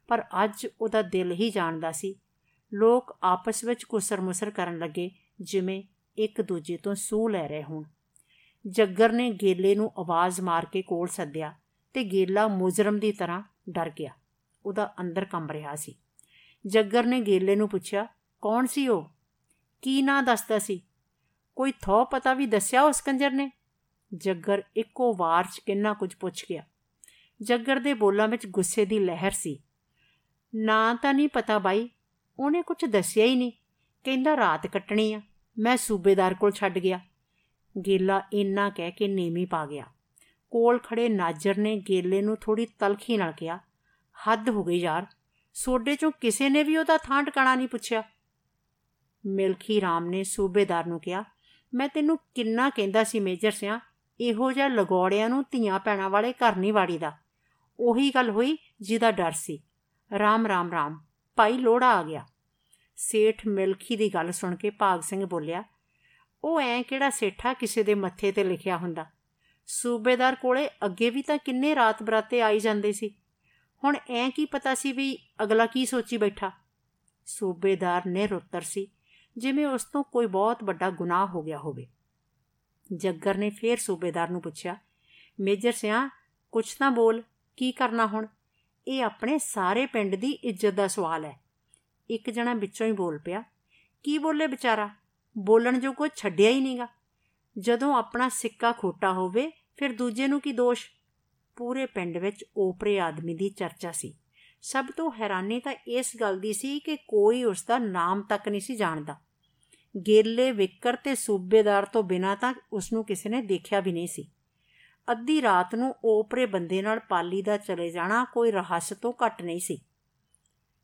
ਪਰ ਅੱਜ ਉਹਦਾ ਦਿਲ ਹੀ ਜਾਣਦਾ ਸੀ। ਲੋਕ ਆਪਸ ਵਿੱਚ ਕੁਸਰ-ਮੁਸਰ ਕਰਨ ਲੱਗੇ, ਜਿਵੇਂ ਇੱਕ ਦੂਜੇ ਤੋਂ ਸੂਹ ਲੈ ਰਹੇ ਹੋਣ। ਜੱਗਰ ਨੇ ਗੇਲੇ ਨੂੰ ਆਵਾਜ਼ ਮਾਰ ਕੇ ਕੋਲ ਸੱਦਿਆ ਤੇ ਗੇਲਾ ਮੁਜਰਮ ਦੀ ਤਰ੍ਹਾਂ ਡਰ ਗਿਆ। ਉਹਦਾ ਅੰਦਰ ਕੰਬ ਰਿਹਾ ਸੀ। ਜੱਗਰ ਨੇ ਗੇਲੇ ਨੂੰ ਪੁੱਛਿਆ, ਕੌਣ ਸੀ ਉਹ? ਕੀ ਨਾਂ ਦੱਸਦਾ ਸੀ? ਕੋਈ ਥੋ ਪਤਾ ਵੀ ਦੱਸਿਆ ਉਸ ਕੰਜਰ ਨੇ? ਜੱਗਰ ਇੱਕੋ ਵਾਰ ਚ ਕਿੰਨਾ ਕੁਝ ਪੁੱਛ ਗਿਆ। ਜੱਗਰ ਦੇ ਬੋਲਾਂ ਵਿੱਚ ਗੁੱਸੇ ਦੀ ਲਹਿਰ ਸੀ। ਨਾਂ ਤਾਂ ਨਹੀਂ ਪਤਾ ਬਾਈ, ਉਹਨੇ ਕੁਝ ਦੱਸਿਆ ਹੀ ਨਹੀਂ। ਕਹਿੰਦਾ ਰਾਤ ਕੱਟਣੀ ਆ, ਮੈਂ ਸੂਬੇਦਾਰ ਕੋਲ ਛੱਡ ਗਿਆ। ਗੇਲਾ ਇੰਨਾ ਕਹਿ ਕੇ ਨੀਵੀਂ ਪਾ ਗਿਆ। ਕੋਲ ਖੜੇ ਨਾਜਰ ਨੇ ਗੇਲੇ ਨੂੰ ਥੋੜੀ ਤਲਖੀ ਨਾਲ ਕਿਹਾ, ਹੱਦ ਹੋ ਗਈ ਯਾਰ ਸੋਡੇ ਚੋਂ ਕਿਸੇ ਨੇ ਵੀ ਉਹਦਾ ਥਾਂ ਟਿਕਾਣਾ ਨਹੀਂ ਪੁੱਛਿਆ। ਮਿਲਖੀ ਰਾਮ ਨੇ ਸੂਬੇਦਾਰ ਨੂੰ ਕਿਹਾ, ਮੈਂ ਤੈਨੂੰ ਕਿੰਨਾ ਕਹਿੰਦਾ ਸੀ, ਮੇਜਰ ਸਿਆ, ਇਹੋ ਜਿਹਾ ਲਗੋੜਿਆਂ ਨੂੰ ਧੀਆਂ ਪੈਣਾ ਵਾਲੇ ਘਰ ਨਹੀਂ ਵਾੜੀਦਾ। ਉਹੀ ਗੱਲ ਹੋਈ ਜਿਹਦਾ ਡਰ ਸੀ। ਰਾਮ ਰਾਮ ਰਾਮ, ਭਾਈ ਲੋੜਾ ਆ ਗਿਆ। ਸੇਠ ਮਿਲਖੀ ਦੀ ਗੱਲ ਸੁਣ ਕੇ ਭਾਗ ਸਿੰਘ ਬੋਲਿਆ, ਉਹ ਐ ਕਿਹੜਾ ਸੇਠਾ ਕਿਸੇ ਦੇ ਮੱਥੇ ਤੇ ਲਿਖਿਆ ਹੁੰਦਾ? ਸੂਬੇਦਾਰ ਕੋਲੇ ਅੱਗੇ ਵੀ ਤਾਂ ਕਿੰਨੇ ਰਾਤ ਬਰਾਤੇ ਆਈ ਜਾਂਦੇ ਸੀ। ਹੁਣ ਐ ਕੀ ਪਤਾ ਸੀ ਵੀ ਅਗਲਾ ਕੀ ਸੋਚੀ ਬੈਠਾ? ਸੂਬੇਦਾਰ ਨੇ ਰੁੱਤਰ ਸੀ, ਜਿਵੇਂ ਉਸ ਤੋਂ ਕੋਈ ਬਹੁਤ ਵੱਡਾ ਗੁਨਾਹ ਹੋ ਗਿਆ ਹੋਵੇ। ਜੱਗਰ ਨੇ ਫੇਰ ਸੂਬੇਦਾਰ ਨੂੰ ਪੁੱਛਿਆ, ਮੇਜਰ ਸਿਆ, ਕੁਛ ਤਾਂ ਬੋਲ, ਕੀ ਕਰਨਾ ਹੁਣ? ਇਹ ਆਪਣੇ ਸਾਰੇ ਪਿੰਡ ਦੀ ਇੱਜ਼ਤ ਦਾ ਸਵਾਲ ਹੈ। ਇੱਕ ਜਣਾ ਵਿੱਚੋਂ ਹੀ ਬੋਲ ਪਿਆ, ਕੀ ਬੋਲੇ ਵਿਚਾਰਾ? ਬੋਲਣ ਜੋ ਕੋਈ ਛੱਡਿਆ ਹੀ ਨਹੀਂਗਾ ਜਦੋਂ ਆਪਣਾ ਸਿੱਕਾ ਖੋਟਾ ਹੋਵੇ, ਫਿਰ ਦੂਜੇ ਨੂੰ ਕੀ ਦੋਸ਼? ਪੂਰੇ ਪਿੰਡ ਵਿੱਚ ਓਪਰੇ ਆਦਮੀ ਦੀ ਚਰਚਾ ਸੀ। ਸਭ ਤੋਂ ਹੈਰਾਨੀ ਤਾਂ ਇਸ ਗੱਲ ਦੀ ਸੀ ਕਿ ਕੋਈ ਉਸ ਦਾ ਨਾਮ ਤੱਕ ਨਹੀਂ ਸੀ ਜਾਣਦਾ। ਗੇਲੇ ਵਿਕਰ ਤੇ ਸੂਬੇਦਾਰ ਤੋਂ ਬਿਨਾ ਤਾਂ ਉਸ ਨੂੰ ਕਿਸੇ ਨੇ ਦੇਖਿਆ ਵੀ ਨਹੀਂ ਸੀ। ਅੱਧੀ ਰਾਤ ਨੂੰ ਓਪਰੇ ਬੰਦੇ ਨਾਲ ਪਾਲੀ ਦਾ ਚਲੇ ਜਾਣਾ ਕੋਈ ਰਹੱਸ ਤੋਂ ਘੱਟ ਨਹੀਂ ਸੀ।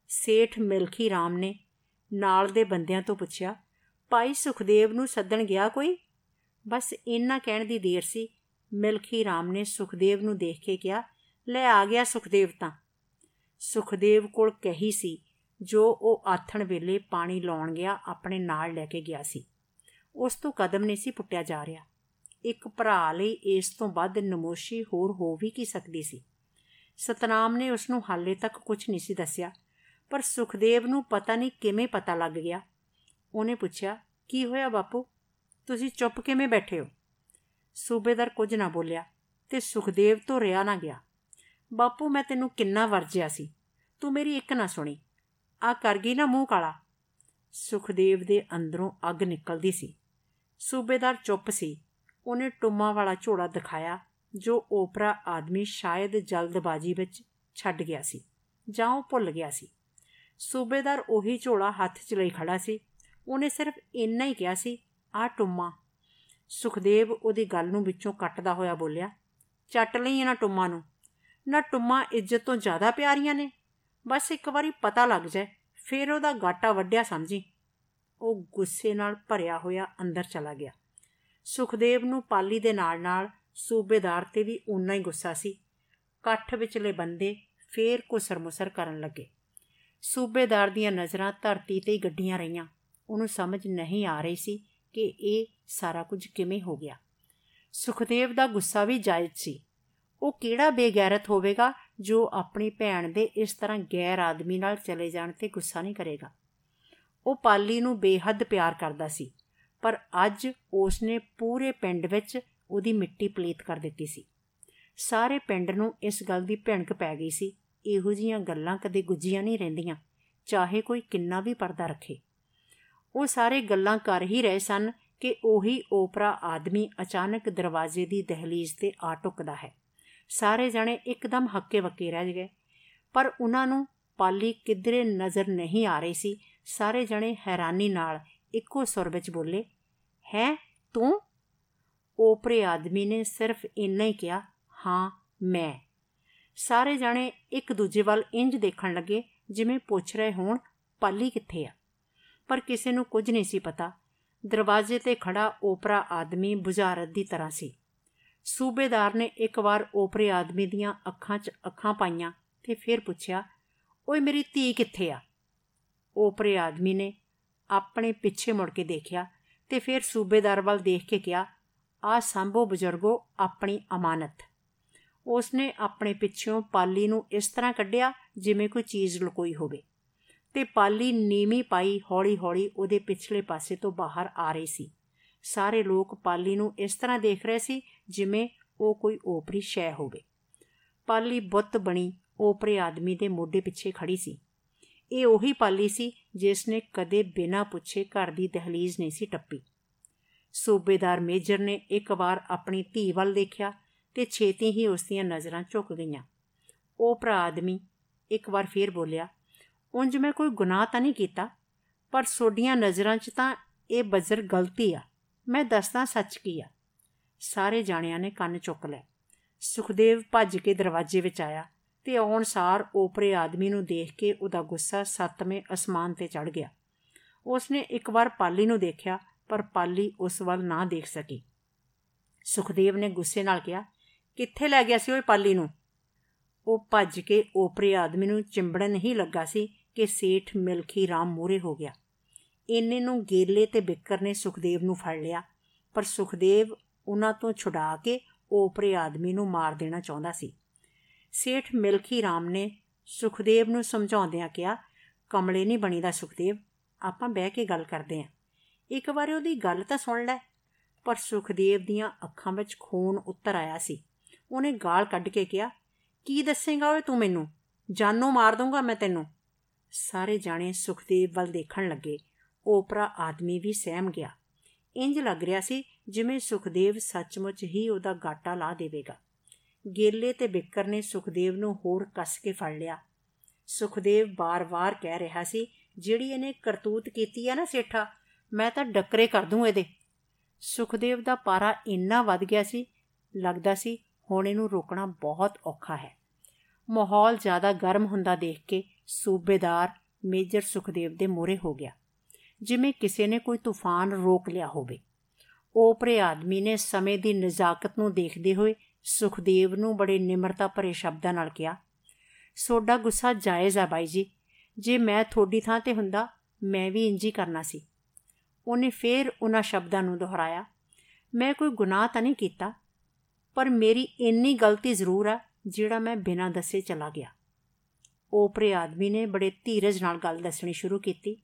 ਸੇਠ ਮਿਲਖੀ ਰਾਮ ਨੇ ਨਾਲ ਦੇ ਬੰਦਿਆਂ ਤੋਂ ਪੁੱਛਿਆ, ਭਾਈ ਸੁਖਦੇਵ ਨੂੰ ਸੱਦਣ ਗਿਆ ਕੋਈ? ਬਸ ਇੰਨਾ ਕਹਿਣ ਦੀ ਦੇਰ ਸੀ ਮਿਲਖੀ ਰਾਮ ਨੇ ਸੁਖਦੇਵ ਨੂੰ ਦੇਖ ਕੇ ਕਿਹਾ, ਲੈ ਆ ਗਿਆ ਸੁਖਦੇਵ ਤਾਂ। ਸੁਖਦੇਵ ਕੋਲ ਕਹੀ ਸੀ, ਜੋ ਉਹ ਆਥਣ ਵੇਲੇ ਪਾਣੀ ਲਾਉਣ ਗਿਆ, ਆਪਣੇ ਨਾਲ ਲੈ ਕੇ ਗਿਆ ਸੀ। ਉਸ ਤੋਂ ਕਦਮ ਨਹੀਂ ਸੀ ਪੁੱਟਿਆ ਜਾ ਰਿਹਾ। ਇੱਕ ਭਰਾ ਲਈ ਇਸ ਤੋਂ ਵੱਧ ਨਮੋਸ਼ੀ ਹੋਰ ਹੋ ਵੀ ਕੀ ਸਕਦੀ ਸੀ? ਸਤਨਾਮ ਨੇ ਉਸ ਨੂੰ ਹਾਲੇ ਤੱਕ ਕੁਝ ਨਹੀਂ ਸੀ ਦੱਸਿਆ, ਪਰ ਸੁਖਦੇਵ ਨੂੰ ਪਤਾ ਨਹੀਂ ਕਿਵੇਂ ਪਤਾ ਲੱਗ ਗਿਆ। ਉਹਨੇ ਪੁੱਛਿਆ, ਕੀ ਹੋਇਆ ਬਾਪੂ? ਤੁਸੀਂ ਚੁੱਪ ਕਿਵੇਂ ਬੈਠੇ ਹੋ? ਸੂਬੇਦਾਰ ਕੁਝ ਨਾ ਬੋਲਿਆ ਤੇ ਸੁਖਦੇਵ ਤੋਂ ਰਿਆ ਨਾ ਗਿਆ। ਬਾਪੂ, ਮੈਂ ਤੈਨੂੰ ਕਿੰਨਾ ਵਰਜਿਆ ਸੀ। ਤੂੰ ਮੇਰੀ ਇੱਕ ਨਾ ਸੁਣੀ। ਆ ਕਰ ਗਈ ਨਾ ਮੂੰਹ ਕਾਲਾ ਸੁਖਦੇਵ ਦੇ ਅੰਦਰੋਂ ਅੱਗ ਨਿਕਲਦੀ ਸੀ। ਸੂਬੇਦਾਰ ਚੁੱਪ ਸੀ। ਉਹਨੇ ਟੁੰਮਾ ਵਾਲਾ ਝੋਲਾ ਦਿਖਾਇਆ, ਜੋ ਓਪਰਾ ਆਦਮੀ ਸ਼ਾਇਦ ਜਲਦਬਾਜ਼ੀ ਵਿੱਚ ਛੱਡ ਗਿਆ ਸੀ ਜਾਂ ਉਹ ਭੁੱਲ ਗਿਆ ਸੀ। ਸੂਬੇਦਾਰ ਉਹੀ ਝੋਲਾ ਹੱਥ 'ਚ ਲਈ ਖੜਾ ਸੀ। ਉਹਨੇ ਸਿਰਫ ਇੰਨਾ ਹੀ ਕਿਹਾ ਸੀ, ਆ ਟੁੰਮਾ ਸੁਖਦੇਵ ਉਹਦੀ ਗੱਲ ਨੂੰ ਵਿੱਚੋਂ ਕੱਟਦਾ ਹੋਇਆ ਬੋਲਿਆ, ਚੱਟ ਲਈ ਇਹਨਾਂ ਟੁੰਮਾ ਨੂੰ। ਨਾ ਟੁੰਮਾ ਇੱਜ਼ਤ ਤੋਂ ਜ਼ਿਆਦਾ ਪਿਆਰੀਆਂ ਨੇ। ਬਸ ਇੱਕ ਵਾਰੀ ਪਤਾ ਲੱਗ ਜਾਏ, ਫਿਰ ਉਹਦਾ ਗਾਟਾ ਵੱਡਿਆ ਸਮਝੀ? ਉਹ ਗੁੱਸੇ ਨਾਲ ਭਰਿਆ ਹੋਇਆ ਅੰਦਰ ਚਲਾ ਗਿਆ। ਸੁਖਦੇਵ ਨੂੰ ਪਾਲੀ ਦੇ ਨਾਲ-ਨਾਲ ਸੂਬੇਦਾਰ ਤੇ ਵੀ ਉਨਾ ਹੀ ਗੁੱਸਾ ਸੀ। ਕੱਠ ਵਿਚਲੇ ਬੰਦੇ ਫੇਰ ਕੁਸਰ-ਮੁਸਰ ਕਰਨ ਲੱਗੇ। ਸੂਬੇਦਾਰ ਦੀਆਂ ਨਜ਼ਰਾਂ ਧਰਤੀ ਤੇ ਹੀ ਗੱਡੀਆਂ ਰਹੀਆਂ। ਉਹਨੂੰ ਸਮਝ ਨਹੀਂ ਆ ਰਹੀ ਸੀ ਕਿ ਇਹ ਸਾਰਾ ਕੁਝ ਕਿਵੇਂ ਹੋ ਗਿਆ? ਸੁਖਦੇਵ ਦਾ ਗੁੱਸਾ ਵੀ ਜਾਇਜ਼ ਸੀ। ਉਹ ਕਿਹੜਾ ਬੇਗੈਰਤ ਹੋਵੇਗਾ ਜੋ ਆਪਣੀ ਭੈਣ ਦੇ ਇਸ ਤਰ੍ਹਾਂ ਗੈਰ ਆਦਮੀ ਨਾਲ ਚਲੇ ਜਾਣ ਤੇ ਗੁੱਸਾ ਨਹੀਂ ਕਰੇਗਾ? ਉਹ ਪਾਲੀ ਨੂੰ ਬੇਹੱਦ ਪਿਆਰ ਕਰਦਾ ਸੀ, ਪਰ ਅੱਜ ਉਸ ਨੇ ਪੂਰੇ ਪਿੰਡ ਵਿੱਚ ਉਹਦੀ ਮਿੱਟੀ ਪਲੀਤ ਕਰ ਦਿੱਤੀ ਸੀ। ਸਾਰੇ ਪਿੰਡ ਨੂੰ ਇਸ ਗੱਲ ਦੀ ਭਿਣਕ ਪੈ ਗਈ ਸੀ, ਇਹੋ ਜੀਆਂ ਗੱਲਾਂ ਕਦੇ ਗੁੱਜੀਆਂ ਨਹੀਂ ਰਹਿੰਦੀਆਂ, ਚਾਹੇ ਕੋਈ ਕਿੰਨਾ ਵੀ ਪਰਦਾ ਰੱਖੇ। ਉਹ ਸਾਰੇ ਗੱਲਾਂ ਕਰ ਹੀ ਰਹੇ ਸਨ ਕਿ ਉਹੀ ਓਪਰਾ ਆਦਮੀ ਅਚਾਨਕ ਦਰਵਾਜ਼ੇ ਦੀ ਦਹਲੀਜ਼ ਤੇ ਆ ਟੁਕਦਾ ਹੈ। ਸਾਰੇ ਜਣੇ ਇੱਕਦਮ ਹੱਕੇ ਵਕੇ ਰਹਿ ਗਏ। ਪਰ ਉਹਨਾਂ ਨੂੰ ਪਾਲੀ ਕਿਧਰੇ ਨਜ਼ਰ ਨਹੀਂ ਆ ਰਹੀ ਸੀ। ਸਾਰੇ ਜਣੇ ਹੈਰਾਨੀ ਨਾਲ ਇੱਕੋ ਸੁਰ ਵਿੱਚ ਬੋਲੇ, ਹੈ, ਤੂੰ? ਓਪਰੇ ਆਦਮੀ ਨੇ ਸਿਰਫ ਇੰਨਾ ਹੀ ਕਿਹਾ, ਹਾਂ, ਮੈਂ। ਸਾਰੇ ਜਣੇ ਇੱਕ ਦੂਜੇ ਵੱਲ ਇੰਜ ਦੇਖਣ ਲੱਗੇ, ਜਿਵੇਂ ਪੁੱਛ ਰਹੇ ਹੋਣ, ਪਾਲੀ ਕਿੱਥੇ ਆ? ਪਰ ਕਿਸੇ ਨੂੰ ਕੁਝ ਨਹੀਂ ਸੀ ਪਤਾ। ਦਰਵਾਜ਼ੇ ਤੇ ਖੜਾ ਓਪਰਾ ਆਦਮੀ ਬੁਝਾਰਤ ਦੀ ਤਰ੍ਹਾਂ ਸੀ। ਸੂਬੇਦਾਰ ਨੇ ਇੱਕ ਵਾਰ ਓਪਰੇ ਆਦਮੀ ਦੀਆਂ ਅੱਖਾਂ 'ਚ ਅੱਖਾਂ ਪਾਈਆਂ ਤੇ ਫਿਰ ਪੁੱਛਿਆ, ਓਏ, ਮੇਰੀ ਧੀ ਕਿੱਥੇ ਆ? ਓਪਰੇ ਆਦਮੀ ਨੇ ਆਪਣੇ ਪਿੱਛੇ ਮੁੜ ਕੇ ਦੇਖਿਆ ਤੇ ਫਿਰ ਸੂਬੇਦਾਰ ਵੱਲ ਦੇਖ ਕੇ ਕਿਹਾ, ਆ ਸੰਭੋ ਬਜ਼ੁਰਗੋ, ਆਪਣੀ ਅਮਾਨਤ। ਉਸਨੇ ਆਪਣੇ ਪਿੱਛੋਂ ਪਾਲੀ ਨੂੰ ਇਸ ਤਰ੍ਹਾਂ ਕੱਢਿਆ ਜਿਵੇਂ ਕੋਈ ਚੀਜ਼ ਲੁਕੋਈ ਹੋਵੇ। ਤੇ ਪਾਲੀ ਨੀਵੀਂ ਪਾਈ ਹੌਲੀ-ਹੌਲੀ ਉਹਦੇ ਪਿਛਲੇ ਪਾਸੇ ਤੋਂ ਬਾਹਰ ਆ ਰਹੀ ਸੀ। ਸਾਰੇ ਲੋਕ ਪਾਲੀ ਨੂੰ ਇਸ ਤਰ੍ਹਾਂ ਦੇਖ ਰਹੇ ਸੀ ਜਿਵੇਂ ਉਹ ਕੋਈ ਓਪਰੀ ਸ਼ੈ ਹੋਵੇ। ਪਾਲੀ ਬੁੱਤ ਬਣੀ, ਓਪਰੇ ਆਦਮੀ ਦੇ ਮੋਢੇ ਪਿੱਛੇ ਖੜੀ ਸੀ। ਇਹ ਉਹੀ ਪਾਲੀ ਸੀ ਜਿਸ ਨੇ ਕਦੇ ਬਿਨਾਂ ਪੁੱਛੇ ਘਰ ਦੀ ਦਹਲੀਜ਼ ਨਹੀਂ ਸੀ ਟੱਪੀ। ਸੂਬੇਦਾਰ ਮੇਜਰ ਨੇ ਇੱਕ ਵਾਰ ਆਪਣੀ ਧੀ ਵੱਲ ਦੇਖਿਆ ਤੇ ਛੇਤੀ ਹੀ ਉਸ ਦੀਆਂ ਨਜ਼ਰਾਂ ਝੁਕ ਗਈਆਂ। ਉਹ ਭਰਾ ਆਦਮੀ ਇੱਕ ਵਾਰ ਫੇਰ ਬੋਲਿਆ ਉਂਝ ਮੈਂ ਕੋਈ ਗੁਨਾਹ ਤਾਂ ਨਹੀਂ ਕੀਤਾ, ਪਰ ਸੋਡੀਆਂ ਨਜ਼ਰਾਂ 'ਚ ਤਾਂ ਇਹ ਬਜ਼ਰ ਗਲਤੀ ਆ। ਮੈਂ ਦੱਸਦਾ ਸੱਚ ਕੀ ਆ। ਸਾਰੇ ਜਾਣਿਆਂ ਨੇ ਕੰਨ ਚੁੱਕ ਲਏ। ਸੁਖਦੇਵ ਭੱਜ ਕੇ ਦਰਵਾਜ਼ੇ ਵਿੱਚ ਆਇਆ ਤੇ ਆਉਣ ਸਾਰ ਓਪਰੇ ਆਦਮੀ ਨੂੰ ਦੇਖ ਕੇ ਉਹਦਾ ਗੁੱਸਾ ਸੱਤਵੇਂ ਅਸਮਾਨ ਤੇ ਚੜ ਗਿਆ। ਉਸਨੇ ਇੱਕ ਵਾਰ ਪਾਲੀ ਨੂੰ ਦੇਖਿਆ, ਪਰ ਪਾਲੀ ਉਸ ਵੱਲ ਨਾ ਦੇਖ ਸਕੀ। ਸੁਖਦੇਵ ਨੇ ਗੁੱਸੇ ਨਾਲ ਕਿਹਾ, ਕਿੱਥੇ ਲੈ ਗਿਆ ਸੀ ਉਹ ਪਾਲੀ ਨੂੰ? ਉਹ ਭੱਜ ਕੇ ਓਪਰੇ ਆਦਮੀ ਨੂੰ ਚਿੰਬੜਨ ਹੀ ਲੱਗਾ ਸੀ ਕਿ ਸੇਠ ਮਿਲਖੀ ਰਾਮ ਮੂਰੇ ਹੋ ਗਿਆ। ਇੰਨੇ ਨੂੰ ਗੇਲੇ ਤੇ ਬਿੱਕਰ ਨੇ ਸੁਖਦੇਵ ਨੂੰ ਫੜ ਲਿਆ। ਪਰ ਸੁਖਦੇਵ ਉਹਨਾਂ ਤੋਂ ਛੁਡਾ ਕੇ ਓਪਰੇ ਆਦਮੀ ਨੂੰ ਮਾਰ ਦੇਣਾ ਚਾਹੁੰਦਾ ਸੀ। ਸੇਠ ਮਿਲਖੀ ਰਾਮ ਨੇ ਸੁਖਦੇਵ ਨੂੰ ਸਮਝਾਉਂਦਿਆਂ ਕਿਹਾ, ਕਮਲੇ ਨਹੀਂ ਬਣੀਦਾ ਸੁਖਦੇਵ, ਆਪਾਂ ਬਹਿ ਕੇ ਗੱਲ ਕਰਦੇ ਆਂ। ਇੱਕ ਵਾਰ ਉਹਦੀ ਗੱਲ ਤਾਂ ਸੁਣ ਲੈ। ਪਰ ਸੁਖਦੇਵ ਦੀਆਂ ਅੱਖਾਂ ਵਿੱਚ ਖੂਨ ਉੱਤਰ ਆਇਆ ਸੀ। ਉਹਨੇ ਗਾਲ ਕੱਢ ਕੇ ਕਿਹਾ, ਕੀ ਦੱਸੇਗਾ ਓਏ ਤੂੰ ਮੈਨੂੰ? ਜਾਨੋਂ ਮਾਰ ਦੂੰਗਾ ਮੈਂ ਤੈਨੂੰ। ਸਾਰੇ ਜਾਣੇ ਸੁਖਦੇਵ ਵੱਲ ਦੇਖਣ ਲੱਗੇ। ਓਪਰਾ ਆਦਮੀ ਵੀ ਸਹਿਮ ਗਿਆ। ਇੰਜ ਲੱਗ ਰਿਹਾ ਸੀ ਜਿਵੇਂ ਸੁਖਦੇਵ ਸੱਚਮੁੱਚ ਹੀ ਉਹਦਾ ਗਾਟਾ ਲਾ ਦੇਵੇਗਾ। ਗੇਲੇ ਤੇ ਬਿੱਕਰ ਨੇ ਸੁਖਦੇਵ ਨੂੰ ਹੋਰ ਕੱਸ ਕੇ ਫੜ ਲਿਆ। ਸੁਖਦੇਵ ਬਾਰ-ਬਾਰ ਕਹਿ ਰਿਹਾ ਸੀ, ਜਿਹੜੀ ਇਹਨੇ ਕਰਤੂਤ ਕੀਤੀ ਆ ਨਾ ਸੇਠਾ, ਮੈਂ ਤਾਂ ਡੱਕਰੇ ਕਰ ਦੂੰ ਇਹਦੇ। ਸੁਖਦੇਵ ਦਾ ਪਾਰਾ ਇੰਨਾ ਵੱਧ ਗਿਆ ਸੀ, ਲੱਗਦਾ ਸੀ ਹੁਣ ਇਹਨੂੰ ਰੋਕਣਾ ਬਹੁਤ ਔਖਾ ਹੈ। ਮਾਹੌਲ ਜ਼ਿਆਦਾ ਗਰਮ ਹੁੰਦਾ ਦੇਖ ਕੇ ਸੂਬੇਦਾਰ ਮੇਜਰ ਸੁਖਦੇਵ ਦੇ ਮੂਰੇ ਹੋ ਗਿਆ। ਜਿਵੇਂ ਕਿਸੇ ਨੇ ਕੋਈ ਤੂਫਾਨ ਰੋਕ ਲਿਆ ਹੋਵੇ। ਓਪਰੇ ਆਦਮੀ ਨੇ ਸਮੇਂ ਦੀ ਨਜ਼ਾਕਤ ਨੂੰ ਦੇਖਦੇ ਹੋਏ ਸੁਖਦੇਵ ਨੂੰ ਬੜੇ ਨਿਮਰਤਾ ਭਰੇ ਸ਼ਬਦਾਂ ਨਾਲ ਕਿਹਾ, ਸੋਡਾ ਗੁੱਸਾ ਜਾਇਜ਼ ਆ ਬਾਈ ਜੀ। ਜੇ ਮੈਂ ਥੋੜੀ ਥਾਂ ਤੇ ਹੁੰਦਾ, ਮੈਂ ਵੀ ਇੰਜੀ ਕਰਨਾ ਸੀ। ਉਹਨੇ ਫੇਰ ਉਹਨਾਂ ਸ਼ਬਦਾਂ ਨੂੰ ਦੁਹਰਾਇਆ, ਮੈਂ ਕੋਈ ਗੁਨਾਹ ਤਾਂ ਨਹੀਂ ਕੀਤਾ, ਪਰ ਮੇਰੀ ਇੰਨੀ ਗਲਤੀ ਜ਼ਰੂਰ ਆ, ਜਿਹੜਾ ਮੈਂ ਬਿਨਾਂ ਦੱਸੇ ਚਲਾ ਗਿਆ। ਓਪਰੇ ਆਦਮੀ ਨੇ ਬੜੇ ਧੀਰਜ ਨਾਲ ਗੱਲ ਦੱਸਣੀ ਸ਼ੁਰੂ ਕੀਤੀ।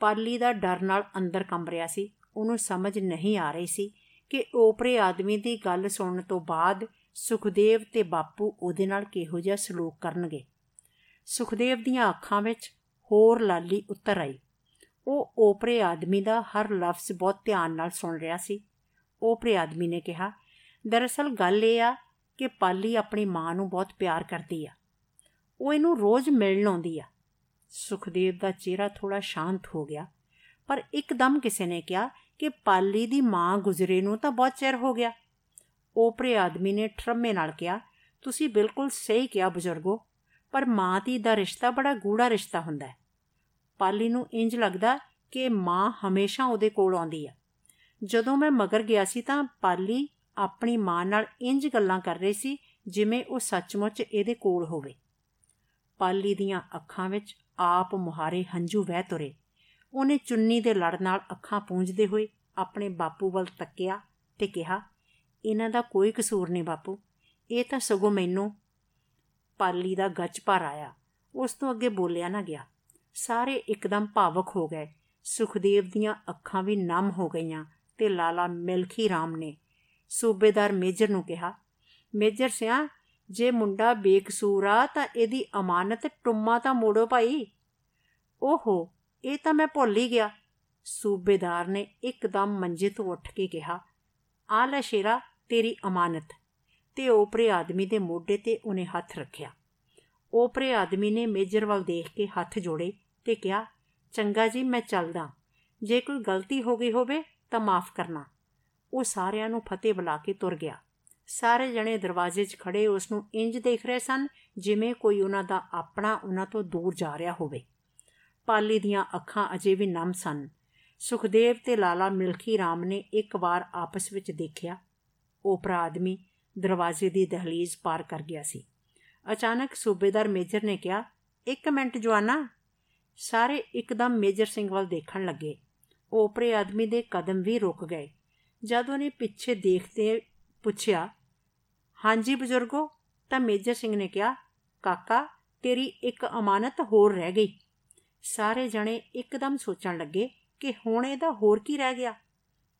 ਪਾਲੀ ਦਾ ਡਰ ਨਾਲ ਅੰਦਰ ਕੰਬ ਰਿਹਾ ਸੀ। ਉਹਨੂੰ ਸਮਝ ਨਹੀਂ ਆ ਰਹੀ ਸੀ ਕਿ ਓਪਰੇ ਆਦਮੀ ਦੀ ਗੱਲ ਸੁਣਨ ਤੋਂ ਬਾਅਦ ਸੁਖਦੇਵ ਤੇ ਬਾਪੂ ਉਹਦੇ ਨਾਲ ਕਿਹੋ ਜਿਹਾ ਸਲੂਕ ਕਰਨਗੇ। ਸੁਖਦੇਵ ਦੀਆਂ ਅੱਖਾਂ ਵਿੱਚ ਹੋਰ ਲਾਲੀ ਉਤਰ ਆਈ। ਉਹ ਓਪਰੇ ਆਦਮੀ ਦਾ ਹਰ ਲਫ਼ਜ਼ ਬਹੁਤ ਧਿਆਨ ਨਾਲ ਸੁਣ ਰਿਹਾ ਸੀ। ਓਪਰੇ ਆਦਮੀ ਨੇ ਕਿਹਾ, ਦਰਅਸਲ ਗੱਲ ਇਹ ਆ ਕਿ ਪਾਲੀ ਆਪਣੀ ਮਾਂ ਨੂੰ ਬਹੁਤ ਪਿਆਰ ਕਰਦੀ ਆ। ਉਹ ਇਹਨੂੰ ਰੋਜ਼ ਮਿਲਣ ਆਉਂਦੀ ਆ। ਸੁਖਦੇਵ ਦਾ ਚਿਹਰਾ ਥੋੜਾ ਸ਼ਾਂਤ ਹੋ ਗਿਆ, ਪਰ ਇੱਕਦਮ ਕਿਸੇ ਨੇ ਕਿਹਾ ਕਿ ਪਾਲੀ ਦੀ ਮਾਂ ਗੁਜ਼ਰੇ ਨੂੰ ਤਾਂ ਬਹੁਤ ਚਿਰ ਹੋ ਗਿਆ। ਓਪਰੇ ਆਦਮੀ ਨੇ ਠਰਮੇ ਨਾਲ ਕਿਹਾ, ਤੁਸੀਂ ਬਿਲਕੁਲ ਸਹੀ ਕਿਹਾ ਬਜ਼ੁਰਗੋ, ਪਰ ਮਾਂ ਦੀ ਦਾ ਰਿਸ਼ਤਾ ਬੜਾ ਗੂੜਾ ਰਿਸ਼ਤਾ ਹੁੰਦਾ ਹੈ। ਪਾਲੀ ਨੂੰ ਇੰਜ ਲੱਗਦਾ ਕਿ ਮਾਂ ਹਮੇਸ਼ਾ ਉਹਦੇ ਕੋਲ ਆਉਂਦੀ ਆ। ਜਦੋਂ ਮੈਂ ਮਗਰ ਗਿਆ ਸੀ ਤਾਂ ਪਾਲੀ ਆਪਣੀ ਮਾਂ ਨਾਲ ਇੰਜ ਗੱਲਾਂ ਕਰ ਰਹੀ ਸੀ ਜਿਵੇਂ ਉਹ ਸੱਚਮੁੱਚ ਇਹਦੇ ਕੋਲ ਹੋਵੇ। ਪਾਲੀ ਦੀਆਂ ਅੱਖਾਂ ਵਿੱਚ ਆਪ ਮੁਹਾਰੇ ਹੰਝੂ ਵਹਿ ਤੁਰੇ। ਉਹਨੇ ਚੁੰਨੀ ਦੇ ਲੜ ਨਾਲ ਅੱਖਾਂ ਪੂੰਝਦੇ ਹੋਏ ਆਪਣੇ ਬਾਪੂ ਵੱਲ ਤੱਕਿਆ ਤੇ ਕਿਹਾ, ਇਹਨਾਂ ਦਾ ਕੋਈ ਕਸੂਰ ਨਹੀਂ ਬਾਪੂ। ਇਹ ਤਾਂ ਸਗੋਂ ਮੈਨੂੰ ਪਾਲੀ ਦਾ ਗੱਜ ਭਰ ਆਇਆ। ਉਸ ਤੋਂ ਅੱਗੇ ਬੋਲਿਆ ਨਾ ਗਿਆ। ਸਾਰੇ ਇੱਕਦਮ ਭਾਵਕ ਹੋ ਗਏ। ਸੁਖਦੇਵ ਦੀਆਂ ਅੱਖਾਂ ਵੀ ਨਮ ਹੋ ਗਈਆਂ ਤੇ ਲਾਲਾ ਮਿਲਖੀ ਰਾਮ ਨੇ ਸੂਬੇਦਾਰ ਮੇਜਰ ਨੂੰ ਕਿਹਾ, ਮੇਜਰ ਸਿਆ ਜੇ ਮੁੰਡਾ ਬੇਕਸੂਰ ਆ ਤਾਂ ਇਹਦੀ ਅਮਾਨਤ ਟੁੰਮਾ ਤਾਂ ਮੋੜੋ ਭਾਈ। ਓਹੋ, ਇਹ ਤਾਂ ਮੈਂ ਭੁੱਲ ਹੀ ਗਿਆ। ਸੂਬੇਦਾਰ ਨੇ ਇੱਕਦਮ ਮੰਜੇ ਤੋਂ ਉੱਠ ਕੇ ਕਿਹਾ ਆ ਲੈ ਸ਼ੇਰਾ, ਤੇਰੀ ਅਮਾਨਤ। ਤੇ ਓਪਰੇ ਆਦਮੀ ਦੇ ਮੋਢੇ ਤੇ ਉਹਨੇ ਹੱਥ ਰੱਖਿਆ। ਓਪਰੇ ਆਦਮੀ ਨੇ ਮੇਜਰ ਵੱਲ ਦੇਖ ਕੇ ਹੱਥ ਜੋੜੇ ਤੇ ਕਿਹਾ, ਚੰਗਾ ਜੀ, ਮੈਂ ਚੱਲਦਾ। ਜੇ ਕੋਈ ਗਲਤੀ ਹੋ ਗਈ ਹੋਵੇ ਤਾਂ ਮਾਫ ਕਰਨਾ। ਉਹ ਸਾਰਿਆਂ ਨੂੰ ਫਤਿਹ ਬੁਲਾ ਕੇ ਤੁਰ ਗਿਆ। ਸਾਰੇ ਜਣੇ ਦਰਵਾਜ਼ੇ 'ਚ ਖੜੇ ਉਸ ਨੂੰ ਇੰਜ ਦੇਖ ਰਹੇ ਸਨ ਜਿਵੇਂ ਕੋਈ ਉਹਨਾਂ ਦਾ ਆਪਣਾ ਉਹਨਾਂ ਤੋਂ ਦੂਰ ਜਾ ਰਿਹਾ ਹੋਵੇ। ਪਾਲੀ ਦੀਆਂ ਅੱਖਾਂ ਅਜੇ ਵੀ ਨਮ ਸਨ। ਸੁਖਦੇਵ ਤੇ ਲਾਲਾ ਮਿਲਖੀ ਰਾਮ ਨੇ ਇੱਕ ਵਾਰ ਆਪਸ ਵਿੱਚ ਦੇਖਿਆ। ਓਪਰਾ ਆਦਮੀ ਦਰਵਾਜ਼ੇ ਦੀ ਦਹਲੀਜ਼ ਪਾਰ ਕਰ ਗਿਆ ਸੀ। ਅਚਾਨਕ ਸੂਬੇਦਾਰ ਮੇਜਰ ਨੇ ਕਿਹਾ, ਇੱਕ ਮਿੰਟ ਜਵਾਨਾ। ਸਾਰੇ ਇੱਕਦਮ ਮੇਜਰ ਸਿੰਘ ਵੱਲ ਦੇਖਣ ਲੱਗੇ। ਓਪਰੇ ਆਦਮੀ ਦੇ ਕਦਮ ਵੀ ਰੁਕ ਗਏ। ਜਦ ਉਹਨੇ ਪਿੱਛੇ ਦੇਖਦੇ ਪੁੱਛਿਆ ਹਾਂਜੀ ਬਜ਼ੁਰਗੋ, ਤਾਂ ਮੇਜਰ ਸਿੰਘ ਨੇ ਕਿਹਾ, ਕਾਕਾ, ਤੇਰੀ ਇੱਕ ਅਮਾਨਤ ਹੋਰ ਰਹਿ ਗਈ। ਸਾਰੇ ਜਣੇ ਇੱਕਦਮ ਸੋਚਣ ਲੱਗੇ ਕਿ ਹੁਣ ਇਹਦਾ ਹੋਰ ਕੀ ਰਹਿ ਗਿਆ।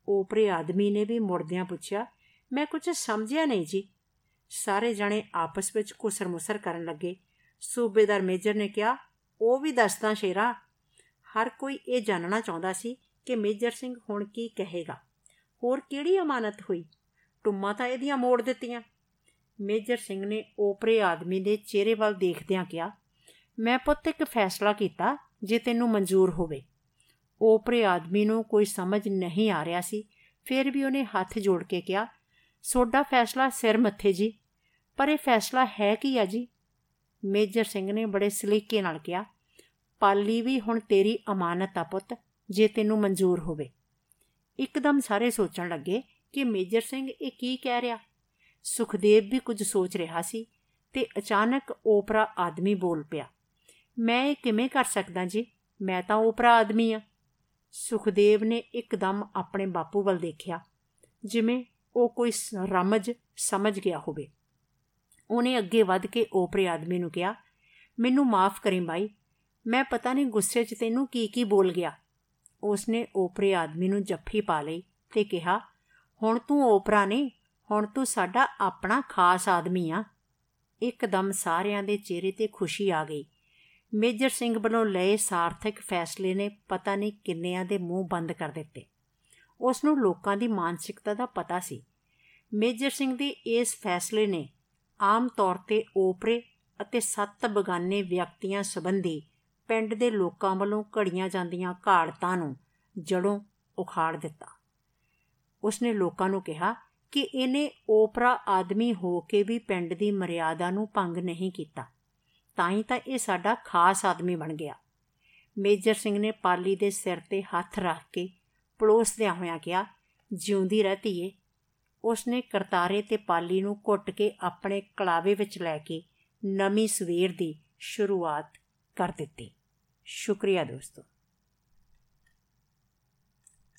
ਓਪਰੇ ਆਦਮੀ ਨੇ ਵੀ ਮੁਰਦਿਆਂ ਪੁੱਛਿਆ, ਮੈਂ ਕੁਝ ਸਮਝਿਆ ਨਹੀਂ ਜੀ? ਸਾਰੇ ਜਣੇ ਆਪਸ ਵਿੱਚ ਕੁਸਰ-ਮੁਸਰ ਕਰਨ ਲੱਗੇ। ਸੂਬੇਦਾਰ ਮੇਜਰ ਨੇ ਕਿਹਾ, ਉਹ ਵੀ ਦੱਸਦਾ ਸ਼ੇਰਾ, ਹਰ ਕੋਈ ਇਹ ਜਾਣਨਾ ਚਾਹੁੰਦਾ ਸੀ ਕਿ ਮੇਜਰ ਸਿੰਘ ਹੁਣ ਕੀ ਕਹੇਗਾ। ਹੋਰ ਕਿਹੜੀ ਅਮਾਨਤ ਹੋਈ? ਟੁੰਮਾ ਤਾਂ ਇਹਦੀਆਂ ਮੋੜ ਦਿੱਤੀਆਂ। ਮੇਜਰ ਸਿੰਘ ਨੇ ਓਪਰੇ ਆਦਮੀ ਦੇ ਚਿਹਰੇ ਵੱਲ ਦੇਖਦਿਆਂ ਕਿਹਾ, ਮੈਂ ਪੁੱਤ ਇੱਕ ਫੈਸਲਾ ਕੀਤਾ ਜੇ ਤੈਨੂੰ ਮਨਜ਼ੂਰ ਹੋਵੇ। ਓਪਰੇ ਆਦਮੀ ਨੂੰ ਕੋਈ ਸਮਝ ਨਹੀਂ ਆ ਰਿਹਾ ਸੀ, ਫਿਰ ਵੀ ਉਹਨੇ ਹੱਥ ਜੋੜ ਕੇ ਕਿਹਾ, ਸੋਡਾ ਫੈਸਲਾ ਸਿਰ ਮੱਥੇ ਜੀ, ਪਰ ਇਹ ਫੈਸਲਾ ਹੈ ਕੀ ਆ ਜੀ? ਮੇਜਰ ਸਿੰਘ ਨੇ ਬੜੇ ਸਲੀਕੇ ਨਾਲ ਕਿਹਾ, ਪਾਲੀ ਵੀ ਹੁਣ ਤੇਰੀ ਅਮਾਨਤ ਆ ਪੁੱਤ, ਜੇ ਤੈਨੂੰ ਮਨਜ਼ੂਰ ਹੋਵੇ। ਇੱਕਦਮ ਸਾਰੇ ਸੋਚਣ ਲੱਗੇ ਕਿ ਮੇਜਰ ਸਿੰਘ ਇਹ ਕੀ ਕਹਿ ਰਿਹਾ। ਸੁਖਦੇਵ ਵੀ ਕੁਝ ਸੋਚ ਰਿਹਾ ਸੀ ਤੇ ਅਚਾਨਕ ਓਪਰਾ ਆਦਮੀ ਬੋਲ ਪਿਆ, ਮੈਂ ਇਹ ਕਿਵੇਂ ਕਰ ਸਕਦਾ ਜੀ? ਮੈਂ ਤਾਂ ਓਪਰਾ ਆਦਮੀ ਆ। ਸੁਖਦੇਵ ਨੇ ਇੱਕਦਮ ਆਪਣੇ ਬਾਪੂ ਵੱਲ ਦੇਖਿਆ, ਜਿਵੇਂ ਉਹ ਕੋਈ ਰਮਜ ਸਮਝ ਗਿਆ ਹੋਵੇ। ਉਹਨੇ ਅੱਗੇ ਵੱਧ ਕੇ ਓਪਰੇ ਆਦਮੀ ਨੂੰ ਕਿਹਾ, ਮੈਨੂੰ ਮਾਫ ਕਰੀ ਬਾਈ ਮੈਂ ਪਤਾ ਨਹੀਂ ਗੁੱਸੇ 'ਚ ਤੈਨੂੰ ਕੀ ਕੀ ਬੋਲ ਗਿਆ। ਉਸਨੇ ਓਪਰੇ ਆਦਮੀ ਨੂੰ ਜੱਫੀ ਪਾ ਲਈ ਤੇ ਕਿਹਾ, ਹੁਣ ਤੂੰ ਓਪਰਾ ਨਹੀਂ ਹੁਣ ਤੂੰ ਸਾਡਾ ਆਪਣਾ ਖਾਸ ਆਦਮੀ ਆ। ਇੱਕਦਮ ਸਾਰਿਆਂ ਦੇ ਚਿਹਰੇ ਤੇ ਖੁਸ਼ੀ ਆ ਗਈ। ਮੇਜਰ ਸਿੰਘ ਵੱਲੋਂ ਲਏ ਸਾਰਥਕ ਫੈਸਲੇ ਨੇ ਪਤਾ ਨਹੀਂ ਕਿੰਨਿਆਂ ਦੇ ਮੂੰਹ ਬੰਦ ਕਰ ਦਿੱਤੇ। ਉਸ ਨੂੰ ਲੋਕਾਂ ਦੀ ਮਾਨਸਿਕਤਾ ਦਾ ਪਤਾ ਸੀ। ਮੇਜਰ ਸਿੰਘ ਦੇ ਇਸ ਫੈਸਲੇ ਨੇ ਆਮ ਤੌਰ ਤੇ ਓਪਰੇ ਅਤੇ ਸੱਤ ਬਗਾਨੇ ਵਿਅਕਤੀਆਂ ਸੰਬੰਧੀ ਪਿੰਡ ਦੇ ਲੋਕਾਂ ਵੱਲੋਂ ਘੜੀਆਂ ਜਾਂਦੀਆਂ ਘਾੜਤਾਂ ਨੂੰ ਜੜੋਂ ਉਖਾੜ ਦਿੱਤਾ। ਉਸਨੇ ਲੋਕਾਂ ਨੂੰ ਕਿਹਾ ਕਿ ਇਹਨੇ ਓਪਰਾ ਆਦਮੀ ਹੋ ਕੇ ਵੀ ਪਿੰਡ ਦੀ ਮਰਿਆਦਾ ਨੂੰ ਭੰਗ ਨਹੀਂ ਕੀਤਾ। ਤਾਂ ਹੀ ਤਾਂ ਇਹ ਸਾਡਾ ਖਾਸ ਆਦਮੀ ਬਣ ਗਿਆ। ਮੇਜਰ ਸਿੰਘ ਨੇ ਪਾਲੀ ਦੇ ਸਿਰ ਤੇ ਹੱਥ ਰੱਖ ਕੇ ਪਲੋਸਦਿਆਂ ਹੋਇਆਂ ਕਿਹਾ, ਜਿਉਂਦੀ ਰਹਤੀ ਏ ਉਸਨੇ ਕਰਤਾਰੇ ਤੇ ਪਾਲੀ ਨੂੰ ਘੁੱਟ ਕੇ ਆਪਣੇ ਕਲਾਵੇ ਵਿੱਚ ਲੈ ਕੇ ਨਵੀਂ ਸਵੇਰ ਦੀ ਸ਼ੁਰੂਆਤ ਕਰ ਦਿੱਤੀ। ਸ਼ੁਕਰੀਆ ਦੋਸਤੋ।